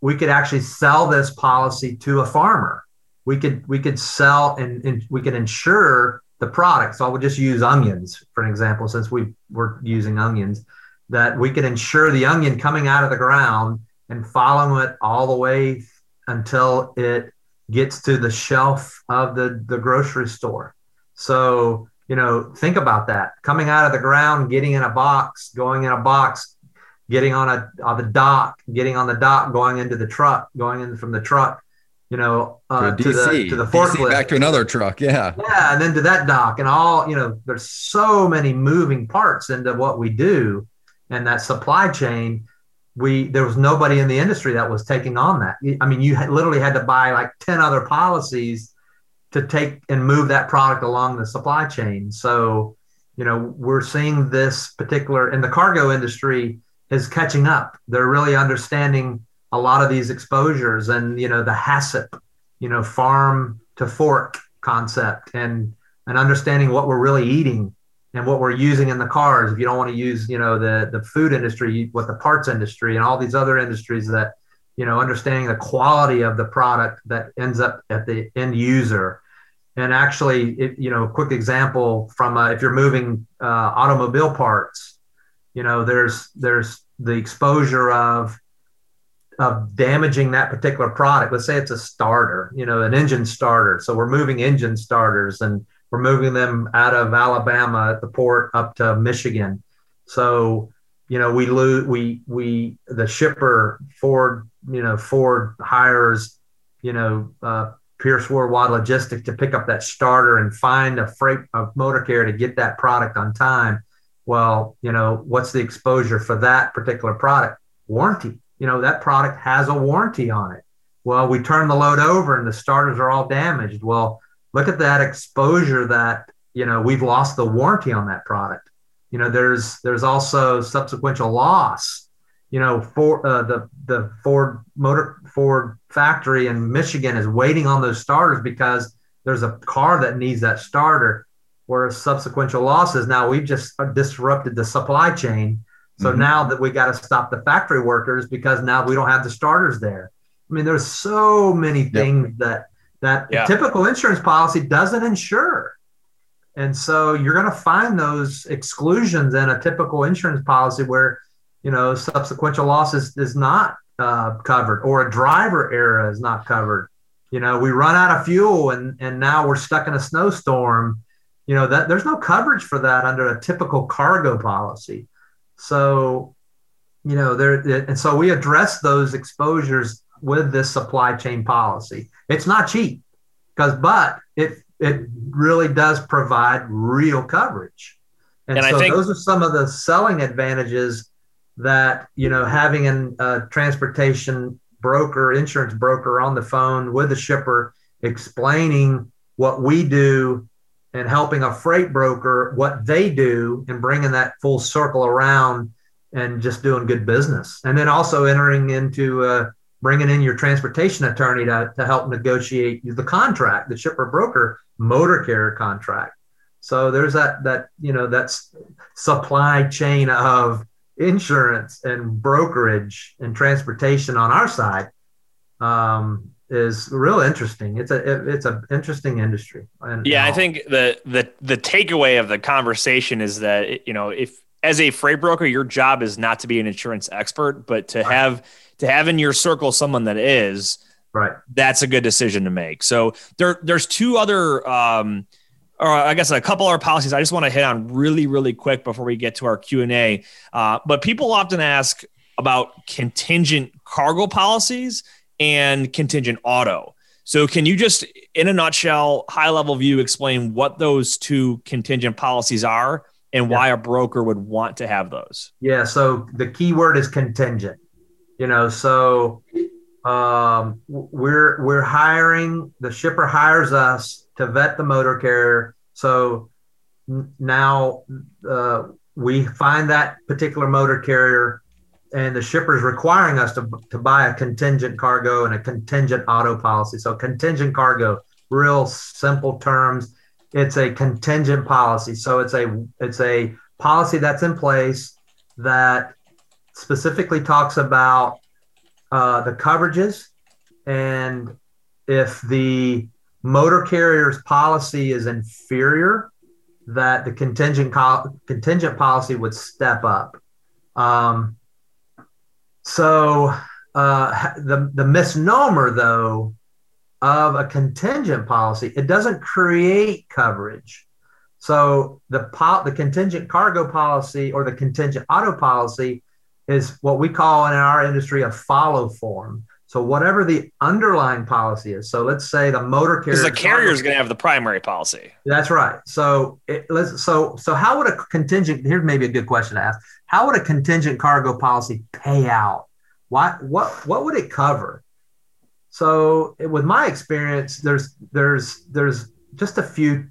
we could actually sell this policy to a farmer we could we could sell and, and we could insure the product. So I would just use onions for an example, since we were using onions, that we could insure the onion coming out of the ground and follow it all the way until it gets to the shelf of the, the grocery store. So, you know, think about that. Coming out of the ground, getting in a box, going in a box, getting on a on the dock, getting on the dock, going into the truck, going in from the truck, you know, uh, to, to, the to the forklift, back to another truck, yeah, yeah, and then to that dock, and all you know, there's so many moving parts into what we do, and that supply chain. We there was nobody in the industry that was taking on that. I mean, you had, literally had to buy like ten other policies to take and move that product along the supply chain. So, you know, we're seeing this particular, and the cargo industry is catching up. They're really understanding a lot of these exposures and you know the HACCP, you know, farm to fork concept and and understanding what we're really eating and what we're using in the cars. If you don't want to use, you know, the the food industry, what the parts industry and all these other industries that, you know, understanding the quality of the product that ends up at the end user. And actually, it, you know, a quick example from uh, if you're moving uh, automobile parts, you know, there's there's the exposure of of damaging that particular product. Let's say it's a starter, you know, an engine starter. So we're moving engine starters and we're moving them out of Alabama at the port up to Michigan. So, you know, we lose, we, we, the shipper Ford, you know, Ford hires, you know, uh, Pierce Worldwide Logistic to pick up that starter and find a freight, a motor carrier to get that product on time. Well, you know, what's the exposure for that particular product? Warranty you know, that product has a warranty on it. Well, we turn the load over and the starters are all damaged. Well, look at that exposure that, you know, we've lost the warranty on that product. You know, there's there's also subsequential loss. You know, for uh, the the Ford motor Ford factory in Michigan is waiting on those starters because there's a car that needs that starter. Whereas subsequential losses, now we've just disrupted the supply chain so mm-hmm. now that we got to stop the factory workers because now we don't have the starters there. I mean, there's so many things yep. that that yeah. typical insurance policy doesn't insure. And so you're going to find those exclusions in a typical insurance policy where, you know, subsequential losses is not uh, covered or a driver error is not covered. You know, we run out of fuel and and now we're stuck in a snowstorm. You know that there's no coverage for that under a typical cargo policy. So, you know, there and so we address those exposures with this supply chain policy. It's not cheap because, but it it really does provide real coverage. And, and so think, those are some of the selling advantages that you know having a uh, transportation broker, insurance broker on the phone with the shipper, explaining what we do and helping a freight broker what they do and bringing that full circle around and just doing good business. And then also entering into uh, bringing in your transportation attorney to, to help negotiate the contract, the shipper broker motor carrier contract. So there's that that you know that's supply chain of insurance and brokerage and transportation on our side um, is real interesting. It's a it's an interesting industry. And, yeah, I think the the the takeaway of the conversation is that you know if as a freight broker, your job is not to be an insurance expert, but to have to have in your circle someone that is right. That's a good decision to make. So there there's two other. Um, or I guess a couple other policies I just want to hit on really, really quick before we get to our Q and A. Uh, but people often ask about contingent cargo policies and contingent auto. So, can you just, in a nutshell, high level view, explain what those two contingent policies are and why a broker would want to have those? Yeah. So, the key word is contingent. You know, so um, we're we're hiring the shipper hires us to vet the motor carrier. So now uh, we find that particular motor carrier and the shippers requiring us to, to buy a contingent cargo and a contingent auto policy. So contingent cargo, real simple terms, it's a contingent policy. So it's a it's a policy that's in place that specifically talks about uh, the coverages and if the motor carrier's policy is inferior, that the contingent co- contingent policy would step up. Um, so uh, the the misnomer though of a contingent policy, it doesn't create coverage. So the po- the contingent cargo policy or the contingent auto policy is what we call in our industry a follow form. So whatever the underlying policy is. So let's say the motor carrier. Because the carrier is going to have the primary policy. That's right. So it, let's so so how would a contingent? Here's maybe a good question to ask. How would a contingent cargo policy pay out? Why? What? What would it cover? So with my experience, there's there's there's just a few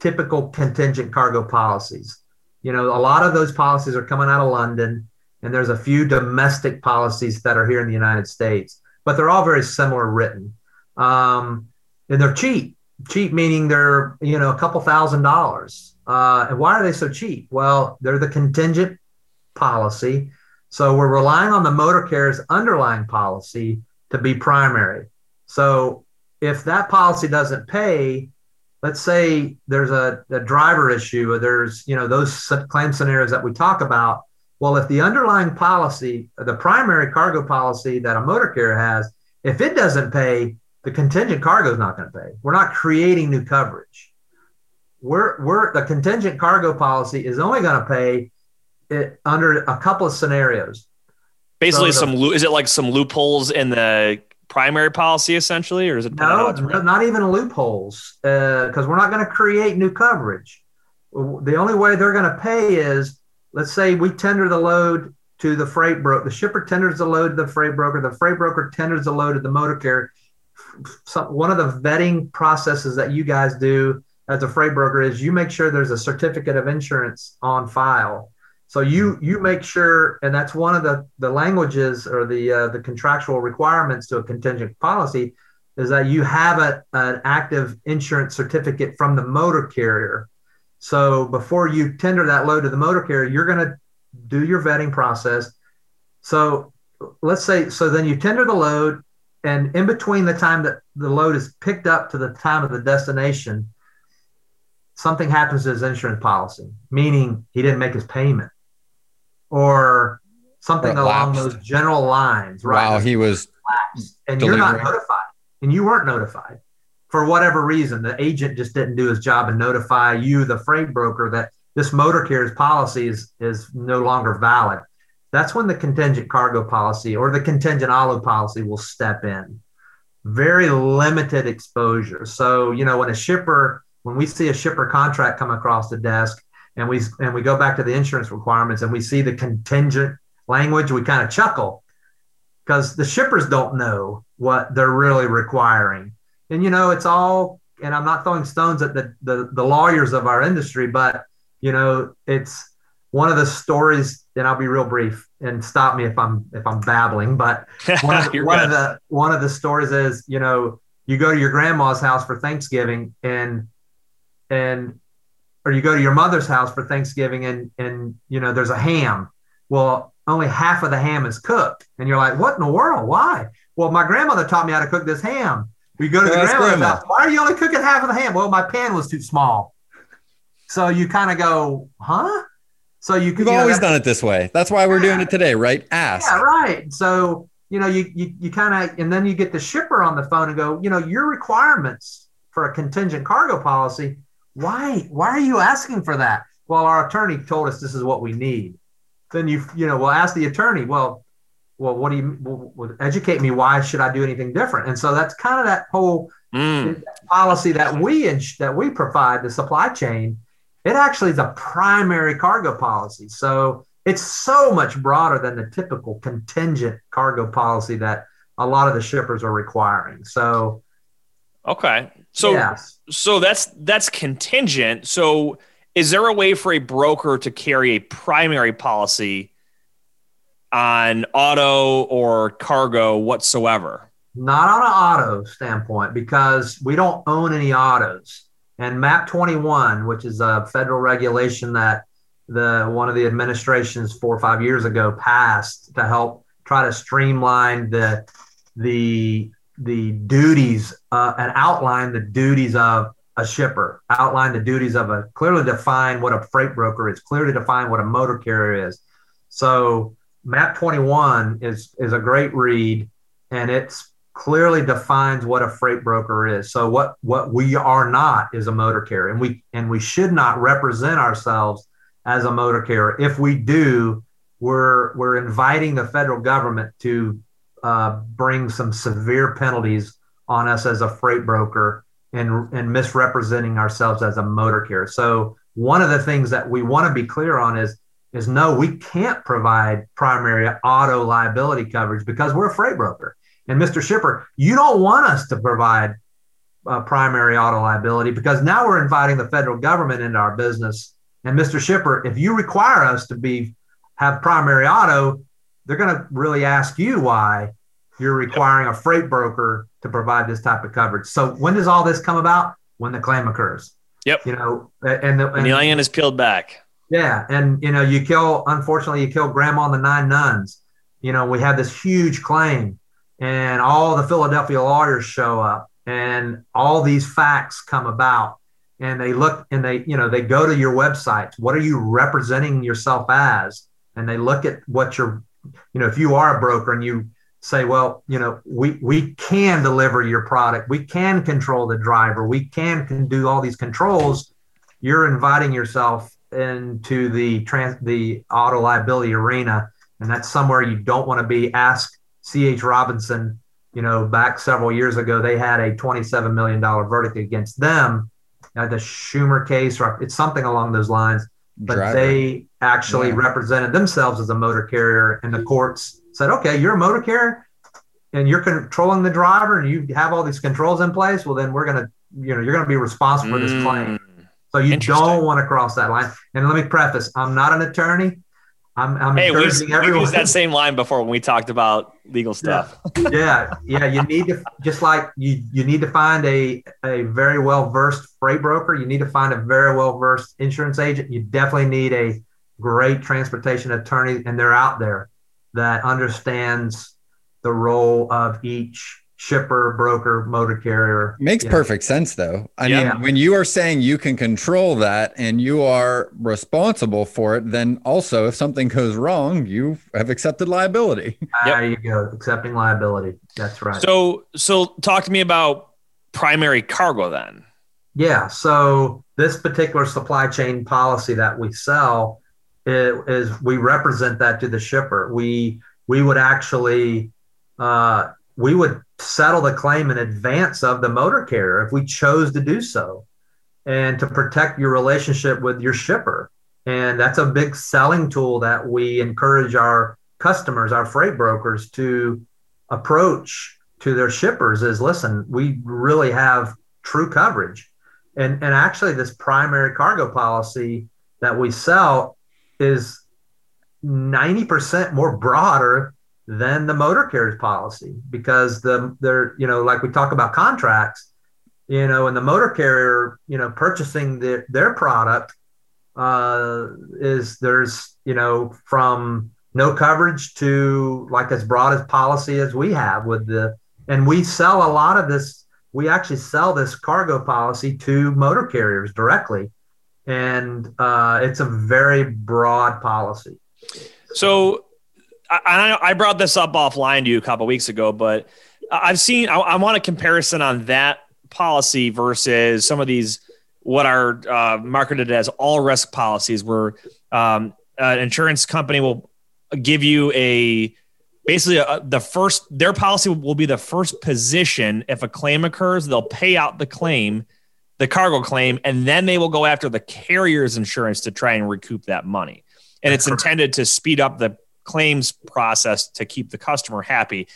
typical contingent cargo policies. You know, a lot of those policies are coming out of London, and there's a few domestic policies that are here in the United States but they're all very similar written. Um, and they're cheap. Cheap meaning they're you know a couple thousand dollars. Uh, and why are they so cheap? Well, they're the contingent policy, so we're relying on the motor carrier's underlying policy to be primary. So if that policy doesn't pay, let's say there's a, a driver issue or there's you know those claim scenarios that we talk about well, if the underlying policy, the primary cargo policy that a motor carrier has, if it doesn't pay, the contingent cargo is not going to pay. We're not creating new coverage. We're, we're the contingent cargo policy is only going to pay it under a couple of scenarios. Basically, so the, some is it like some loopholes in the primary policy essentially, or is it no, not even loopholes because uh, we're not going to create new coverage. The only way they're going to pay is let's say we tender the load to the freight broker. The shipper tenders the load to the freight broker. The freight broker tenders the load to the motor carrier. So one of the vetting processes that you guys do as a freight broker is you make sure there's a certificate of insurance on file. So you you make sure, and that's one of the the languages or the uh, the contractual requirements to a contingent policy is that you have a, an active insurance certificate from the motor carrier. So before you tender that load to the motor carrier, you're going to do your vetting process. So let's say, so then you tender the load, and in between the time that the load is picked up to the time of the destination, something happens to his insurance policy, meaning he didn't make his payment or something along those general lines. Right. Wow, he was and delivering. you're not notified. and you weren't notified for whatever reason, the agent just didn't do his job and notify you, the freight broker, that this motor carrier's policy is, is no longer valid. That's when the contingent cargo policy or the contingent auto policy will step in. Very limited exposure. So, you know, when a shipper, when we see a shipper contract come across the desk and we and we go back to the insurance requirements and we see the contingent language, we kind of chuckle. Because the shippers don't know what they're really requiring. And you know it's all and i'm not throwing stones at the, the the lawyers of our industry but you know it's one of the stories and i'll be real brief and stop me if i'm if i'm babbling but <laughs> one, of, one of the one of the stories is you know you go to your grandma's house for thanksgiving and and or you go to your mother's house for thanksgiving and and you know there's a ham well only half of the ham is cooked and you're like what in the world why well my grandmother taught me how to cook this ham we go to the grandma's grandma. house. Why are you only cooking half of the ham? Well, my pan was too small. So you kind of go, huh? So you We've you know, always done it this way. That's why we're yeah. doing it today, right? Ask. Yeah, right. So you know, you you, you kind of, and then you get the shipper on the phone and go, you know, your requirements for a contingent cargo policy. Why why are you asking for that? Well, our attorney told us this is what we need. Then you you know, well, ask the attorney. Well, well, what do you well, educate me? Why should I do anything different? And so that's kind of that whole mm. policy that we that we provide the supply chain. It actually is a primary cargo policy. So it's so much broader than the typical contingent cargo policy that a lot of the shippers are requiring. So okay, so yes. so that's that's contingent. So is there a way for a broker to carry a primary policy? on auto or cargo whatsoever? Not on an auto standpoint because we don't own any autos. And MAP 21, which is a federal regulation that the one of the administrations four or five years ago passed to help try to streamline the the the duties uh, and outline the duties of a shipper, outline the duties of a clearly define what a freight broker is, clearly define what a motor carrier is. So map 21 is is a great read and it's clearly defines what a freight broker is so what what we are not is a motor carrier and we and we should not represent ourselves as a motor carrier if we do we're we're inviting the federal government to uh, bring some severe penalties on us as a freight broker and and misrepresenting ourselves as a motor carrier so one of the things that we want to be clear on is is no, we can't provide primary auto liability coverage because we're a freight broker. And Mr. Shipper, you don't want us to provide uh, primary auto liability because now we're inviting the federal government into our business. And Mr. Shipper, if you require us to be have primary auto, they're going to really ask you why you're requiring a freight broker to provide this type of coverage. So when does all this come about? When the claim occurs. Yep. You know, and the, and the onion is peeled back. Yeah, and you know, you kill. Unfortunately, you kill Grandma and the Nine Nuns. You know, we have this huge claim, and all the Philadelphia lawyers show up, and all these facts come about, and they look and they, you know, they go to your website. What are you representing yourself as? And they look at what you're, you know, if you are a broker and you say, well, you know, we we can deliver your product, we can control the driver, we can can do all these controls. You're inviting yourself into the trans the auto liability arena, and that's somewhere you don't want to be. Ask C.H. Robinson. You know, back several years ago, they had a $27 million verdict against them at the Schumer case, or it's something along those lines. But Driver. they actually yeah. represented themselves as a motor carrier, and the courts said, "Okay, you're a motor carrier, and you're controlling the driver, and you have all these controls in place. Well, then we're gonna, you know, you're gonna be responsible for this mm. claim." So you don't want to cross that line. And let me preface: I'm not an attorney. I'm, I'm hey, encouraging we, everyone. We used that same line before when we talked about legal stuff. Yeah. yeah, yeah. You need to just like you. You need to find a a very well versed freight broker. You need to find a very well versed insurance agent. You definitely need a great transportation attorney, and they're out there that understands the role of each shipper, broker, motor carrier. Makes perfect know. sense though. I yeah. mean, when you are saying you can control that and you are responsible for it, then also if something goes wrong, you have accepted liability. There you go. Accepting liability. That's right. So so talk to me about primary cargo then. Yeah. So this particular supply chain policy that we sell is, we represent that to the shipper. We we would actually uh, we would settle the claim in advance of the motor carrier if we chose to do so, and to protect your relationship with your shipper. And that's a big selling tool that we encourage our customers, our freight brokers, to approach to their shippers. Is listen, we really have true coverage and and actually this primary cargo policy that we sell is 90% more broader than the motor carriers policy because the they're you know like we talk about contracts you know and the motor carrier you know purchasing the, their product uh, is there's you know from no coverage to like as broad as policy as we have with the and we sell a lot of this we actually sell this cargo policy to motor carriers directly, and uh, it's a very broad policy. So, I, I brought this up offline to you a couple weeks ago, but I've seen. I, I want a comparison on that policy versus some of these what are uh, marketed as all risk policies, where um, an insurance company will give you a basically uh, the first their policy will be the first position if a claim occurs they'll pay out the claim the cargo claim and then they will go after the carrier's insurance to try and recoup that money and it's intended to speed up the claims process to keep the customer happy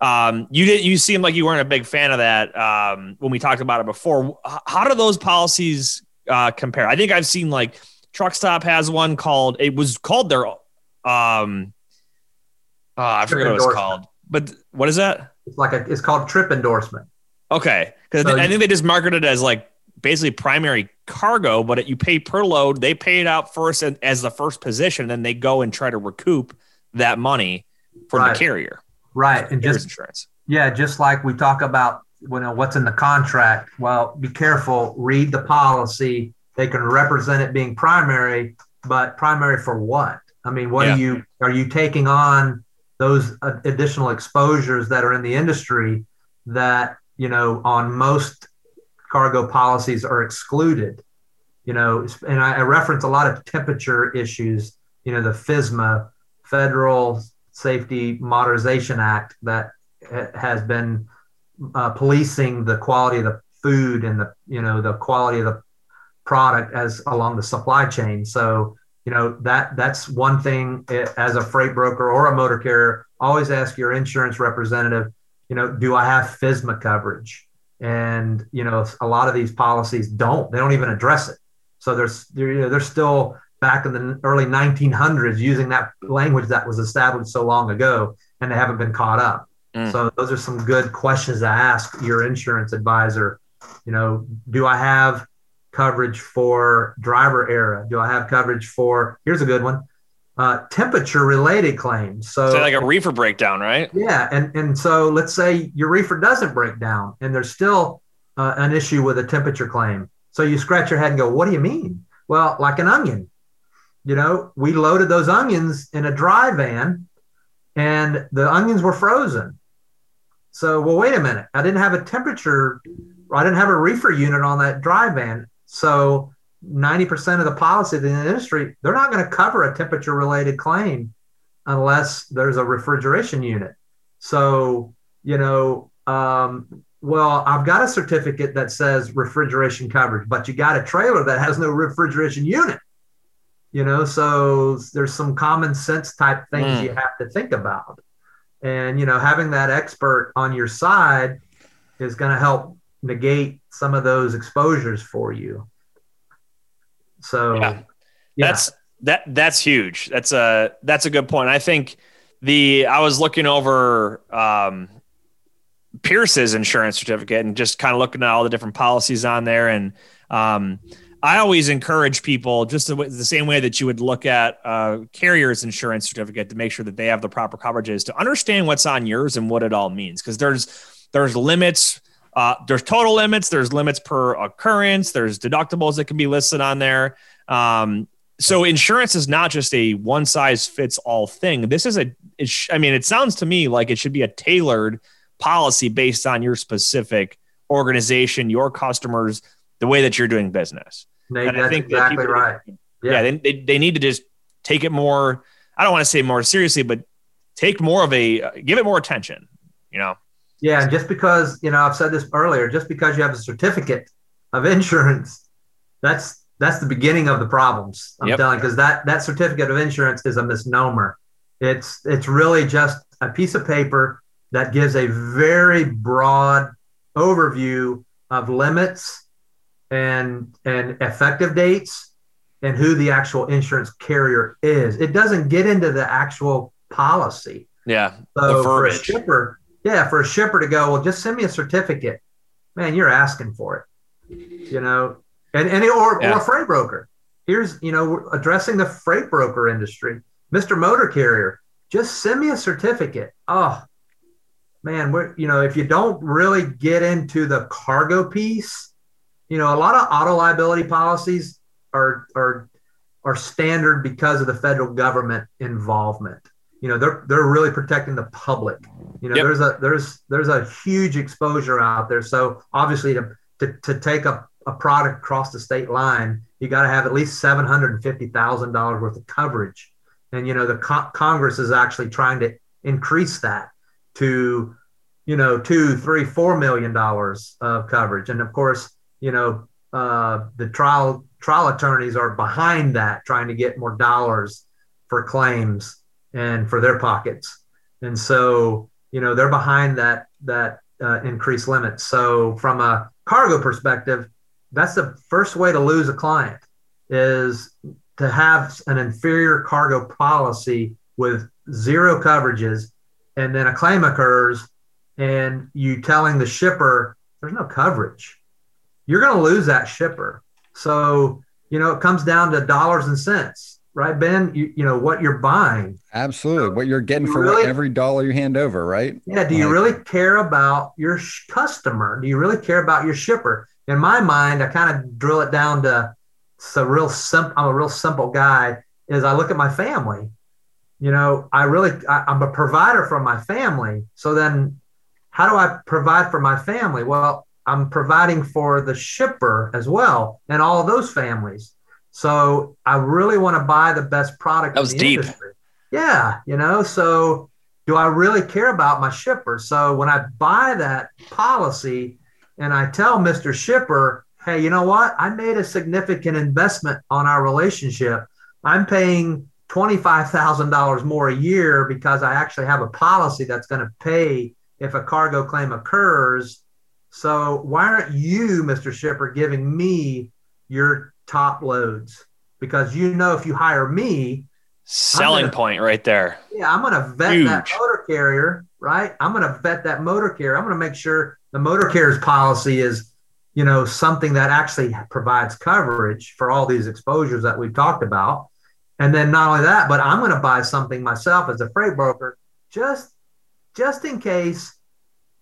um, you did you seem like you weren't a big fan of that um, when we talked about it before how do those policies uh, compare i think i've seen like truck stop has one called it was called their um, Oh, I forget what it's called. But what is that? It's like a, it's called trip endorsement. Okay, because so I think they just marketed it as like basically primary cargo, but it, you pay per load. They pay it out first as the first position, then they go and try to recoup that money from right. the carrier. Right, and just insurance. Yeah, just like we talk about you know what's in the contract. Well, be careful. Read the policy. They can represent it being primary, but primary for what? I mean, what yeah. are you are you taking on? those additional exposures that are in the industry that you know on most cargo policies are excluded you know and I, I, reference a lot of temperature issues you know the FSMA, federal safety modernization act that has been uh, policing the quality of the food and the you know the quality of the product as along the supply chain. So you know that that's one thing eh, as a freight broker or a motor carrier always ask your insurance representative you know do i have FSMA coverage and you know a lot of these policies don't they don't even address it so there's they're, you know, they're still back in the early 1900s using that language that was established so long ago and they haven't been caught up mm. so those are some good questions to ask your insurance advisor you know do i have coverage for driver error? Do I have coverage for, here's a good one, uh, temperature related claims. So, so, like a reefer breakdown, right? Yeah. And, and so let's say your reefer doesn't break down and there's still uh, an issue with a temperature claim. So you scratch your head and go, what do you mean? Well, like an onion. You know, we loaded those onions in a dry van and the onions were frozen. So, well, wait a minute. I didn't have a temperature, I didn't have a reefer unit on that dry van. So 90% of the policy in the industry, they're not going to cover a temperature related claim unless there's a refrigeration unit. So, you know, um, well, I've got a certificate that says refrigeration coverage, but you got a trailer that has no refrigeration unit. You know, so there's some common sense type things mm. you have to think about. And, you know, having that expert on your side is going to help negate some of those exposures for you. So yeah. yeah. that's that that's huge. That's a that's a good point. I think the I was looking over um, Pierce's insurance certificate and just kind of looking at all the different policies on there and um, I always encourage people just the, the, same way that you would look at a carrier's insurance certificate to make sure that they have the proper coverages to understand what's on yours and what it all means. Because there's there's limits. Uh, there's total limits. There's limits per occurrence. There's deductibles that can be listed on there. Um, so insurance is not just a one size fits all thing. This is a, sh- I mean, it sounds to me like it should be a tailored policy based on your specific organization, your customers, the way that you're doing business. Nate, and I think exactly right. Yeah, yeah they, they, they need to just take it more. I don't want to say more seriously, but take more of a give it more attention. You know. Yeah, and just because you know I've said this earlier, just because you have a certificate of <laughs> insurance, that's that's the beginning of the problems. I'm yep. telling because that that certificate of insurance is a misnomer. It's it's really just a piece of paper that gives a very broad overview of limits and and effective dates and who the actual insurance carrier is. It doesn't get into the actual policy. Yeah. So for a shipper, yeah, for a shipper to go, well, just send me a certificate. Man, you're asking for it. You know, and any or, yeah. or a freight broker. Here's, you know, addressing the freight broker industry. Mr. Motor Carrier, just send me a certificate. Oh, man, we're, you know, if you don't really get into the cargo piece, you know, a lot of auto liability policies are are are standard because of the federal government involvement. You know, they're they're really protecting the public. You know, yep. there's a there's there's a huge exposure out there. So obviously to to, to take a, a product across the state line, you got to have at least seven hundred and fifty thousand dollars worth of coverage. And you know, the co- Congress is actually trying to increase that to you know two, three, four million dollars of coverage. And of course, you know, uh, the trial trial attorneys are behind that, trying to get more dollars for claims and for their pockets. And so, you know, they're behind that that uh, increased limit. So, from a cargo perspective, that's the first way to lose a client is to have an inferior cargo policy with zero coverages, and then a claim occurs, and you telling the shipper there's no coverage. You're going to lose that shipper so, you know, it comes down to dollars and cents, right, Ben? You, you know, what you're buying. Absolutely. What you're getting you for really, every dollar you hand over, right? Yeah. Do you really care about your sh- customer? Do you really care about your shipper? In my mind, I kind of drill it down to it's a real simple, I'm a real simple guy, is I look at my family. You know, I really, I, I'm a provider for my family. So then how do I provide for my family? Well, I'm providing for the shipper as well and all those families. So I really want to buy the best product. That was deep. Industry. Yeah, you know. So do I really care about my shipper? So when I buy that policy and I tell Mr. Shipper, hey, you know what? I made a significant investment on our relationship. I'm paying $25,000 more a year because I actually have a policy that's going to pay if a cargo claim occurs so why aren't you, Mr. Shipper, giving me your top loads? Because you know if you hire me, selling gonna, point right there. Yeah, I'm going to vet Huge. that motor carrier, right? I'm going to vet that motor carrier. I'm going to make sure the motor carrier's policy is, you know, something that actually provides coverage for all these exposures that we've talked about. And then not only that, but I'm going to buy something myself as a freight broker just just in case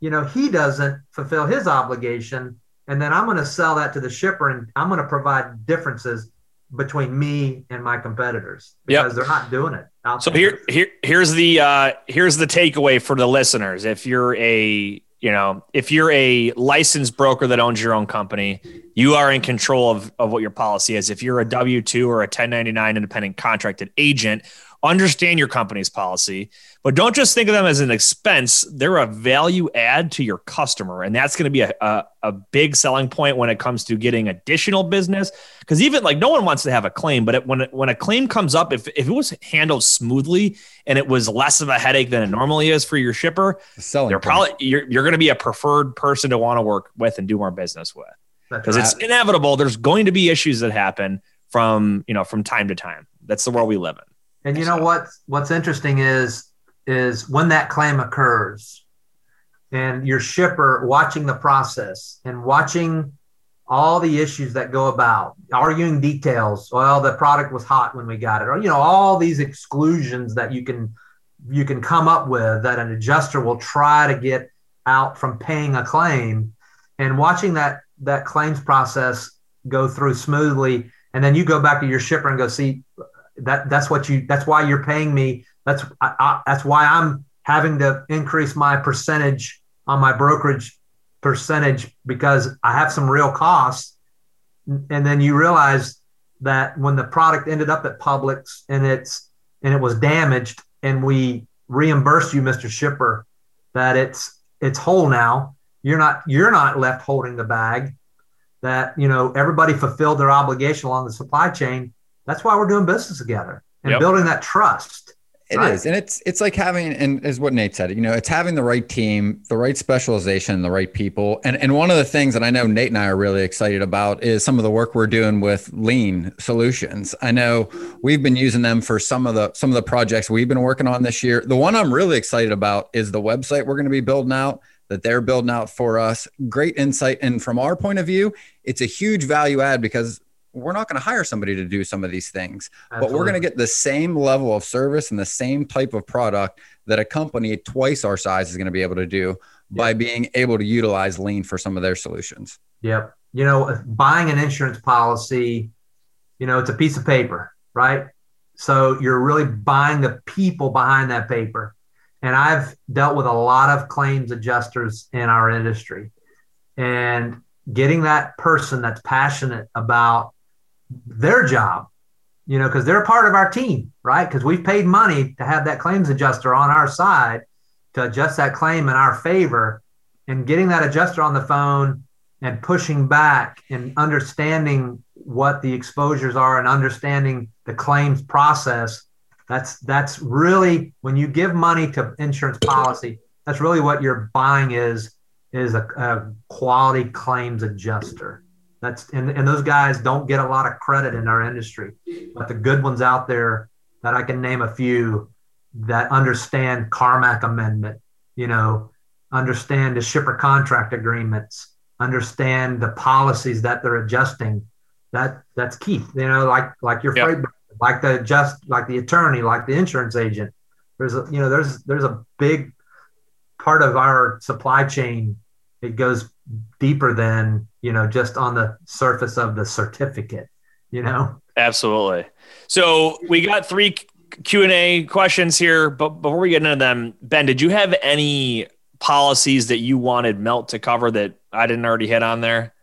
you know, he doesn't fulfill his obligation. And then I'm going to sell that to the shipper and I'm going to provide differences between me and my competitors because yep. they're not doing it. so here, here, here's the, uh, here's the takeaway for the listeners. If you're a, you know, if you're a licensed broker that owns your own company, you are in control of, of what your policy is. If you're a W 2 or a 1099 independent contracted agent, understand your company's policy, but don't just think of them as an expense. They're a value add to your customer. And that's going to be a, a, a, big selling point when it comes to getting additional business. Because even like no one wants to have a claim, but it, when, it, when a claim comes up, if, if it was handled smoothly and it was less of a headache than it normally is for your shipper, the they're probably, you're, you're going to be a preferred person to want to work with and do more business with. Because it's inevitable. There's going to be issues that happen from, you know, from time to time. That's the world we live in. And you know what? What's interesting is is when that claim occurs, and your shipper watching the process and watching all the issues that go about, arguing details. Well, the product was hot when we got it, or you know, all these exclusions that you can you can come up with that an adjuster will try to get out from paying a claim and watching that that claims process go through smoothly and then you go back to your shipper and go see that that's what you that's why you're paying me. That's I, I, that's why i'm having to increase my percentage on my brokerage percentage because i have some real costs. And then you realize that when the product ended up at publix and it's and it was damaged and we reimbursed you mr shipper that it's it's whole now. You're not you're not left holding the bag that you know everybody fulfilled their obligation along the supply chain that's why we're doing business together and yep. building that trust It right? is, and it's it's like having and is what Nate said. You know, it's having the right team, the right specialization, the right people. And and one of the things that I know Nate and I are really excited about is some of the work we're doing with Lean Solutions. I know we've been using them for some of the some of the projects we've been working on this year. The one I'm really excited about is the website we're going to be building out that they're building out for us. Great insight. And from our point of view, it's a huge value add because we're not going to hire somebody to do some of these things, Absolutely. but we're going to get the same level of service and the same type of product that a company twice our size is going to be able to do yep. by being able to utilize lean for some of their solutions. Yep. You know, uh, buying an insurance policy, you know, it's a piece of paper, right? So you're really buying the people behind that paper. And I've dealt with a lot of claims adjusters in our industry. And getting that person that's passionate about their job, you know, because they're part of our team, right? Because we've paid money to have that claims adjuster on our side to adjust that claim in our favor. And getting that adjuster on the phone and pushing back and understanding what the exposures are and understanding the claims process that's that's really when you give money to insurance policy, that's really what you're buying is is a, a quality claims adjuster. That's and, and those guys don't get a lot of credit in our industry, but the good ones out there that I can name a few that understand Carmack amendment, you know, understand the shipper contract agreements, understand the policies that they're adjusting. That that's key. You know, like like your yep. freight like the just like the attorney, like the insurance agent. There's a you know there's there's a big part of our supply chain. It goes deeper than you know just on the surface of the certificate. You know. Absolutely. So we got three Q and A questions here, but before we get into them, Ben, did you have any policies that you wanted Milt to cover that I didn't already hit on there?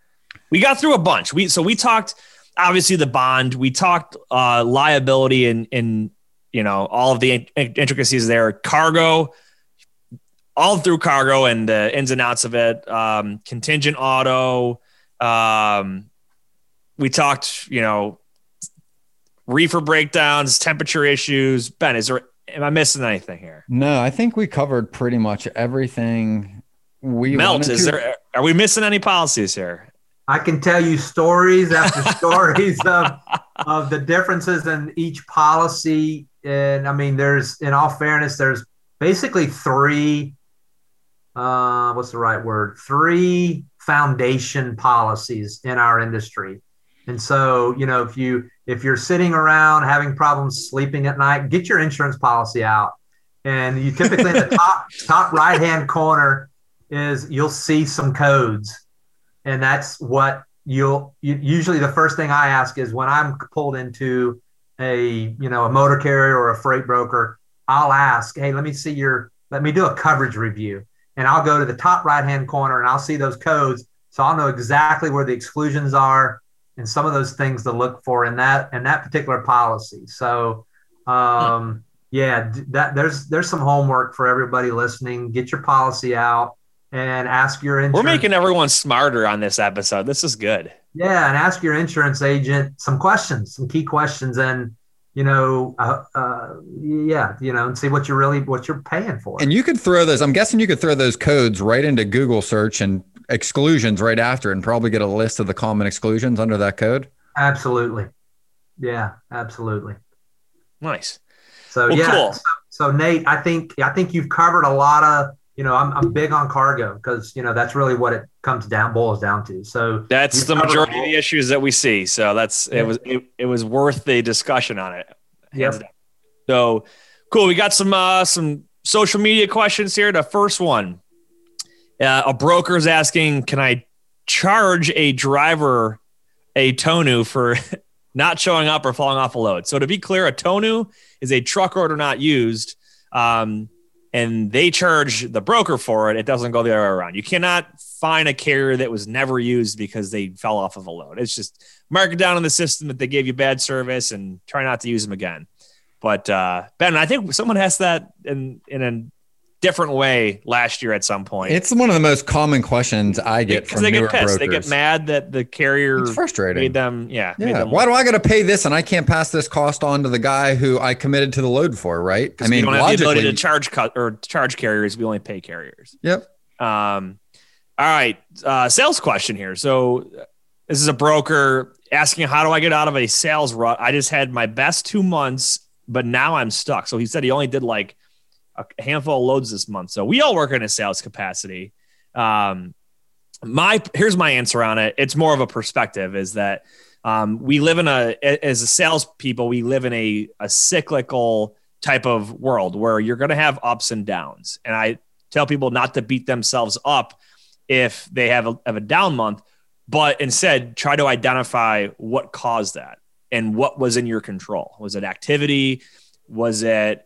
We got through a bunch. We so we talked obviously the bond. We talked uh, liability and and you know all of the intricacies there. Cargo, all through cargo and the ins and outs of it. Um, contingent auto. Um, we talked, you know, reefer breakdowns, temperature issues. Ben, is there? Am I missing anything here? No, I think we covered pretty much everything. We Milt. Is to- there? Are we missing any policies here? I can tell you stories after <laughs> stories of of the differences in each policy. And I mean, there's in all fairness, there's basically three. Uh, what's the right word? Three foundation policies in our industry. And so, you know, if you if you're sitting around having problems sleeping at night, get your insurance policy out. And you typically in the <laughs> top top right hand corner is you'll see some codes and that's what you'll you, usually the first thing I ask is when I'm pulled into a you know a motor carrier or a freight broker, I'll ask, hey, let me see your let me do a coverage review, and I'll go to the top right hand corner and I'll see those codes, so I'll know exactly where the exclusions are and some of those things to look for in that in that particular policy. So. Um, yeah, that there's there's some homework for everybody listening. Get your policy out and ask your insurance. We're making everyone smarter on this episode. This is good. Yeah, and ask your insurance agent some questions, some key questions, and you know, uh, uh, yeah, you know, and see what you're really what you're paying for. And you could throw those. I'm guessing you could throw those codes right into Google search and exclusions right after, and probably get a list of the common exclusions under that code. Absolutely. Yeah, absolutely. Nice. So well, yeah. Cool. So, so Nate, I think I think you've covered a lot of you know, I'm, I'm big on cargo because, you know, that's really what it comes down, boils down to. So that's the majority of the issues that we see. So that's, yeah. it was, it, it was worth the discussion on it. Yep. So cool. We got some, uh, some social media questions here. The first one Uh, a broker's asking, can I charge a driver a tonu for <laughs> not showing up or falling off a load? So to be clear, a tonu is a truck order not used. Um, and they charge the broker for it. It doesn't go the other way around. You cannot find a carrier that was never used because they fell off of a load. It's just mark it down in the system that they gave you bad service and try not to use them again. But uh, Ben, I think someone has that in in a different way last year at some point. It's one of the most common questions I get because from they get pissed. Brokers. They get mad that the carrier it's frustrating. made them. Yeah. Yeah. Them Why do I got to pay this and I can't pass this cost on to the guy who I committed to the load for? Right. I mean, we don't have the ability to charge cut or charge carriers. We only pay carriers. Yep. Um. All right. Uh, sales question here. So this is a broker asking how do I get out of a sales rut? I just had my best two months, but now I'm stuck. So he said he only did like a handful of loads this month. So we all work in a sales capacity. Um, my here's my answer on it. It's more of a perspective. Is that um, we live in a as a salespeople, we live in a a cyclical type of world where you're going to have ups and downs. And I tell people not to beat themselves up if they have a, have a down month, but instead try to identify what caused that and what was in your control. Was it activity? Was it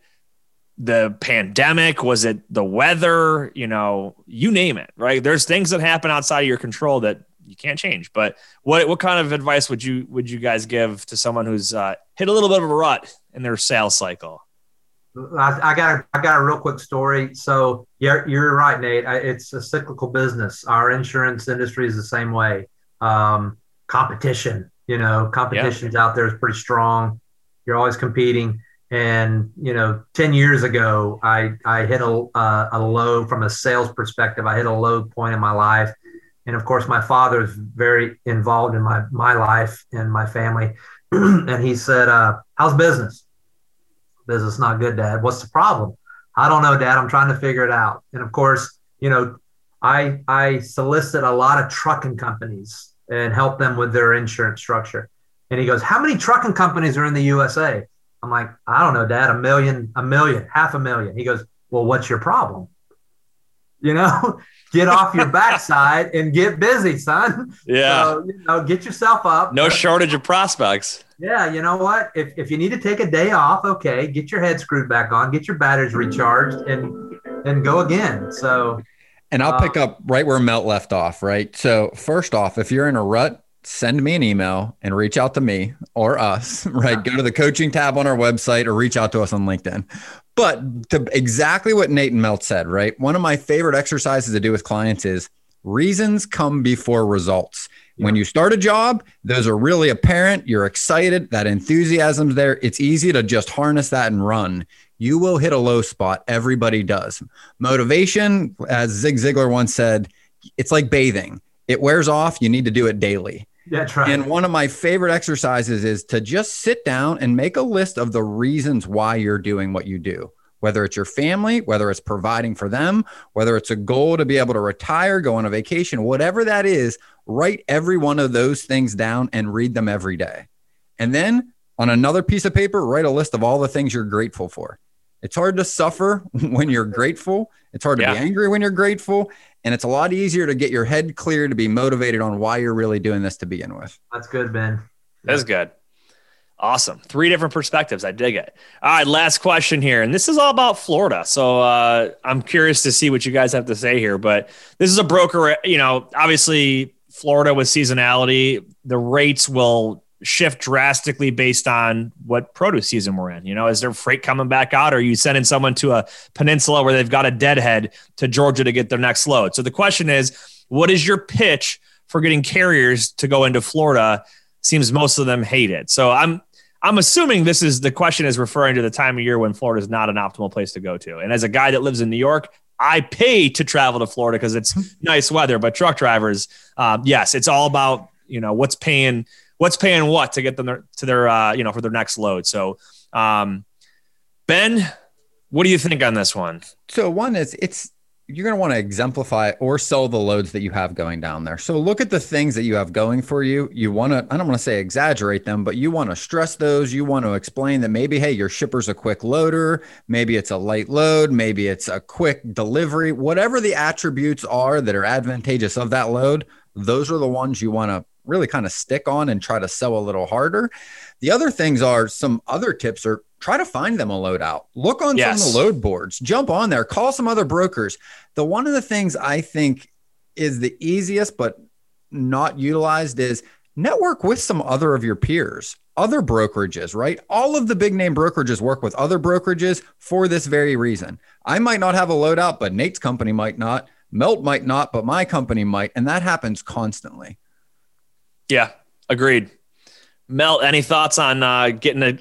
the pandemic? Was it the weather? You know, you name it, right? There's things that happen outside of your control that you can't change. But what what kind of advice would you would you guys give to someone who's uh, hit a little bit of a rut in their sales cycle? I, I, got a, I got a real quick story. So you're, you're right, Nate. I, it's a cyclical business. Our insurance industry is the same way. Um, competition, you know, competition's yeah. out there is pretty strong. You're always competing. And you know, ten years ago, I I hit a uh, a low from a sales perspective. I hit a low point in my life, and of course, my father is very involved in my my life and my family. <clears throat> and he said, uh, "How's business?" Business not good, Dad. What's the problem? I don't know, Dad. I'm trying to figure it out. And of course, you know, I I solicit a lot of trucking companies and help them with their insurance structure. And he goes, "How many trucking companies are in the USA?" I'm like, I don't know, Dad, a million, a million, half a million. He goes, Well, what's your problem? You know, <laughs> get off your backside and get busy, son. <laughs> Yeah. So, you know, get yourself up. No shortage of prospects. Yeah, you know what? If, if you need to take a day off, okay, get your head screwed back on, get your batteries recharged, and and go again. So and I'll uh, pick up right where Milt left off, right? So first off, if you're in a rut, send me an email and reach out to me or us, <laughs> right? Go to the coaching tab on our website or reach out to us on LinkedIn. But to exactly what Nate and Milt said, right? One of my favorite exercises to do with clients is reasons come before results. Yeah. When you start a job, those are really apparent. You're excited, that enthusiasm's there. It's easy to just harness that and run. You will hit a low spot. Everybody does. Motivation, as Zig Ziglar once said, it's like bathing. It wears off. You need to do it daily. That's right. And one of my favorite exercises is to just sit down and make a list of the reasons why you're doing what you do. Whether it's your family, whether it's providing for them, whether it's a goal to be able to retire, go on a vacation, whatever that is, write every one of those things down and read them every day. And then on another piece of paper, write a list of all the things you're grateful for. It's hard to suffer <laughs> when you're grateful. It's hard to yeah. be angry when you're grateful. And it's a lot easier to get your head clear to be motivated on why you're really doing this to begin with. That's good, Ben. That's good. Awesome. Three different perspectives. I dig it. All right, last question here. And this is all about Florida. So uh, I'm curious to see what you guys have to say here. But this is a broker, you know, obviously, Florida with seasonality, the rates will shift drastically based on what produce season we're in. You know, is there freight coming back out? Or are you sending someone to a peninsula where they've got a deadhead to Georgia to get their next load? So the question is, what is your pitch for getting carriers to go into Florida? Seems most of them hate it. So I'm I'm assuming this is the question is referring to the time of year when Florida is not an optimal place to go to. And as a guy that lives in New York, I pay to travel to Florida because it's <laughs> nice weather. But truck drivers, um, yes, it's all about you know what's paying what's paying what to get them to their uh, you know for their next load. So, um, Ben, what do you think on this one? So one is it's you're going to want to exemplify or sell the loads that you have going down there. So look at the things that you have going for you. You want to, I don't want to say exaggerate them, but you want to stress those. You want to explain that maybe, hey, your shipper's a quick loader. Maybe it's a light load. Maybe it's a quick delivery. Whatever the attributes are that are advantageous of that load, those are the ones you want to really kind of stick on and try to sell a little harder. The other things are some other tips are try to find them a load out. Look on yes. some of the load boards, jump on there, call some other brokers. The one of the things I think is the easiest but not utilized is network with some other of your peers, other brokerages, right? All of the big name brokerages work with other brokerages for this very reason. I might not have a load out, but Nate's company might not. Milt might not, but my company might. And that happens constantly. Yeah, agreed. Mel, any thoughts on uh, getting a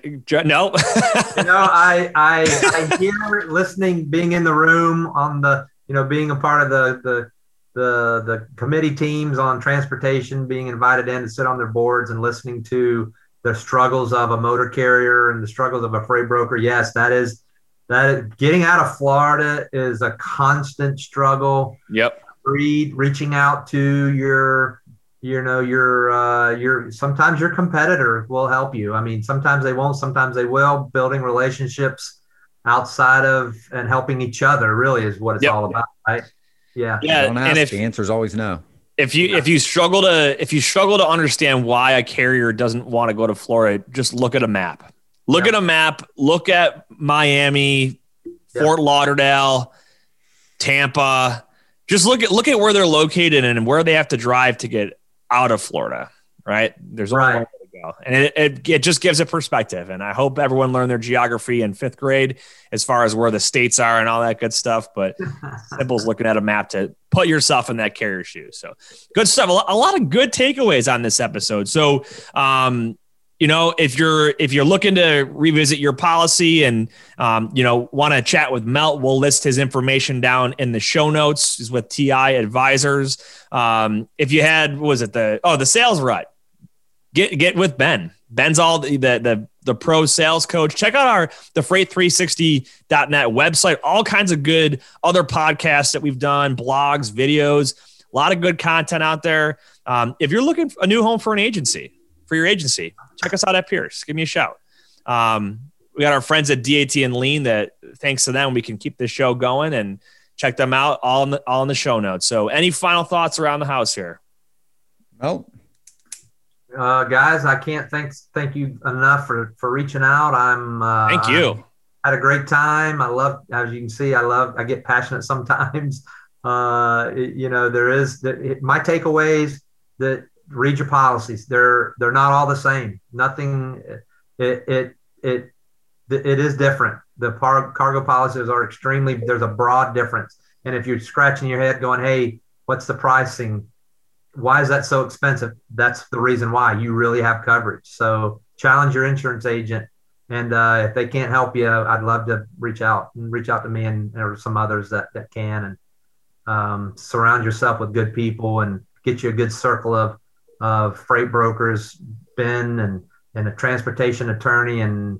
no? <laughs> you know, I, I I hear listening, being in the room on the you know being a part of the the the the committee teams on transportation, being invited in to sit on their boards and listening to the struggles of a motor carrier and the struggles of a freight broker. Yes, that is that getting out of Florida is a constant struggle. Yep. Read, reaching out to your you know your uh, your sometimes your competitor will help you i mean sometimes they won't sometimes they will building relationships outside of and helping each other really is what it's yep. all about right yeah yeah Don't ask, and if the answer is always no if you yeah. if you struggle to if you struggle to understand why a carrier doesn't want to go to florida just look at a map look yeah. at a map look at miami yeah. fort lauderdale tampa just look at look at where they're located and where they have to drive to get out of Florida, right? There's only right. one way to go. And it, it, it, just gives a perspective. And I hope everyone learned their geography in fifth grade as far as where the states are and all that good stuff. But <laughs> simple's looking at a map to put yourself in that carrier shoe. So good stuff. A lot of good takeaways on this episode. So, um, you know if you're if you're looking to revisit your policy and um, you know want to chat with Milt we'll list his information down in the show notes is with ti advisors. Um, if you had was it the oh the sales rut. Get get with ben. Ben's all the the the, the pro sales coach. Check out our the freight360.net website. All kinds of good other podcasts that we've done blogs videos. A lot of good content out there. Um, if you're looking for a new home for an agency for your agency, check us out at Pierce. Give me a shout. Um, we got our friends at DAT and Lean that thanks to them, we can keep this show going and check them out all in the, all in the show notes. So any final thoughts around the house here? Well, uh, guys, I can't thank thank you enough for for reaching out. I'm uh, thank you. I had a great time. I love, as you can see, I love. I get passionate <laughs> sometimes. Uh, it, you know, there is the, it, my takeaways that read your policies. They're they're not all the same. Nothing. It it it it is different. The par- cargo policies are extremely. There's a broad difference. And if you're scratching your head, going, "Hey, what's the pricing? Why is that so expensive?" That's the reason why you really have coverage. So challenge your insurance agent. And uh, if they can't help you, I'd love to reach out and reach out to me and or some others that that can. And um, surround yourself with good people and get you a good circle of of freight brokers, Ben and and a transportation attorney, and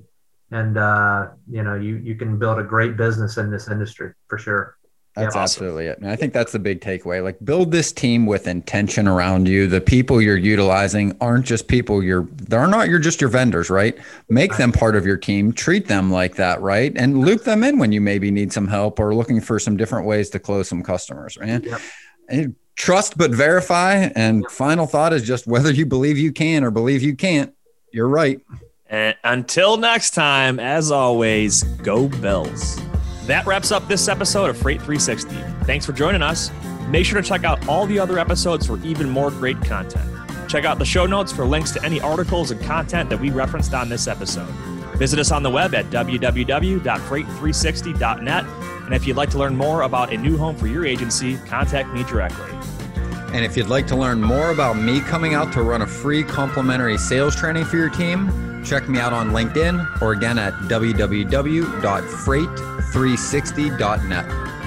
and uh, you know you you can build a great business in this industry for sure. That's yep. absolutely it. And I think that's the big takeaway. Like build this team with intention around you. The people you're utilizing aren't just people you're they're not you're just your vendors, right? Make them part of your team, treat them like that, right? And loop them in when you maybe need some help or looking for some different ways to close some customers, man. Yep. And trust but verify. And final thought is just whether you believe you can or believe you can't, you're right. And until next time, as always, go Bills. That wraps up this episode of Freight 360. Thanks for joining us. Make sure to check out all the other episodes for even more great content. Check out the show notes for links to any articles and content that we referenced on this episode. Visit us on the web at www.freight360.net. And if you'd like to learn more about a new home for your agency, contact me directly. And if you'd like to learn more about me coming out to run a free complimentary sales training for your team, check me out on LinkedIn or again at www.freight360.net.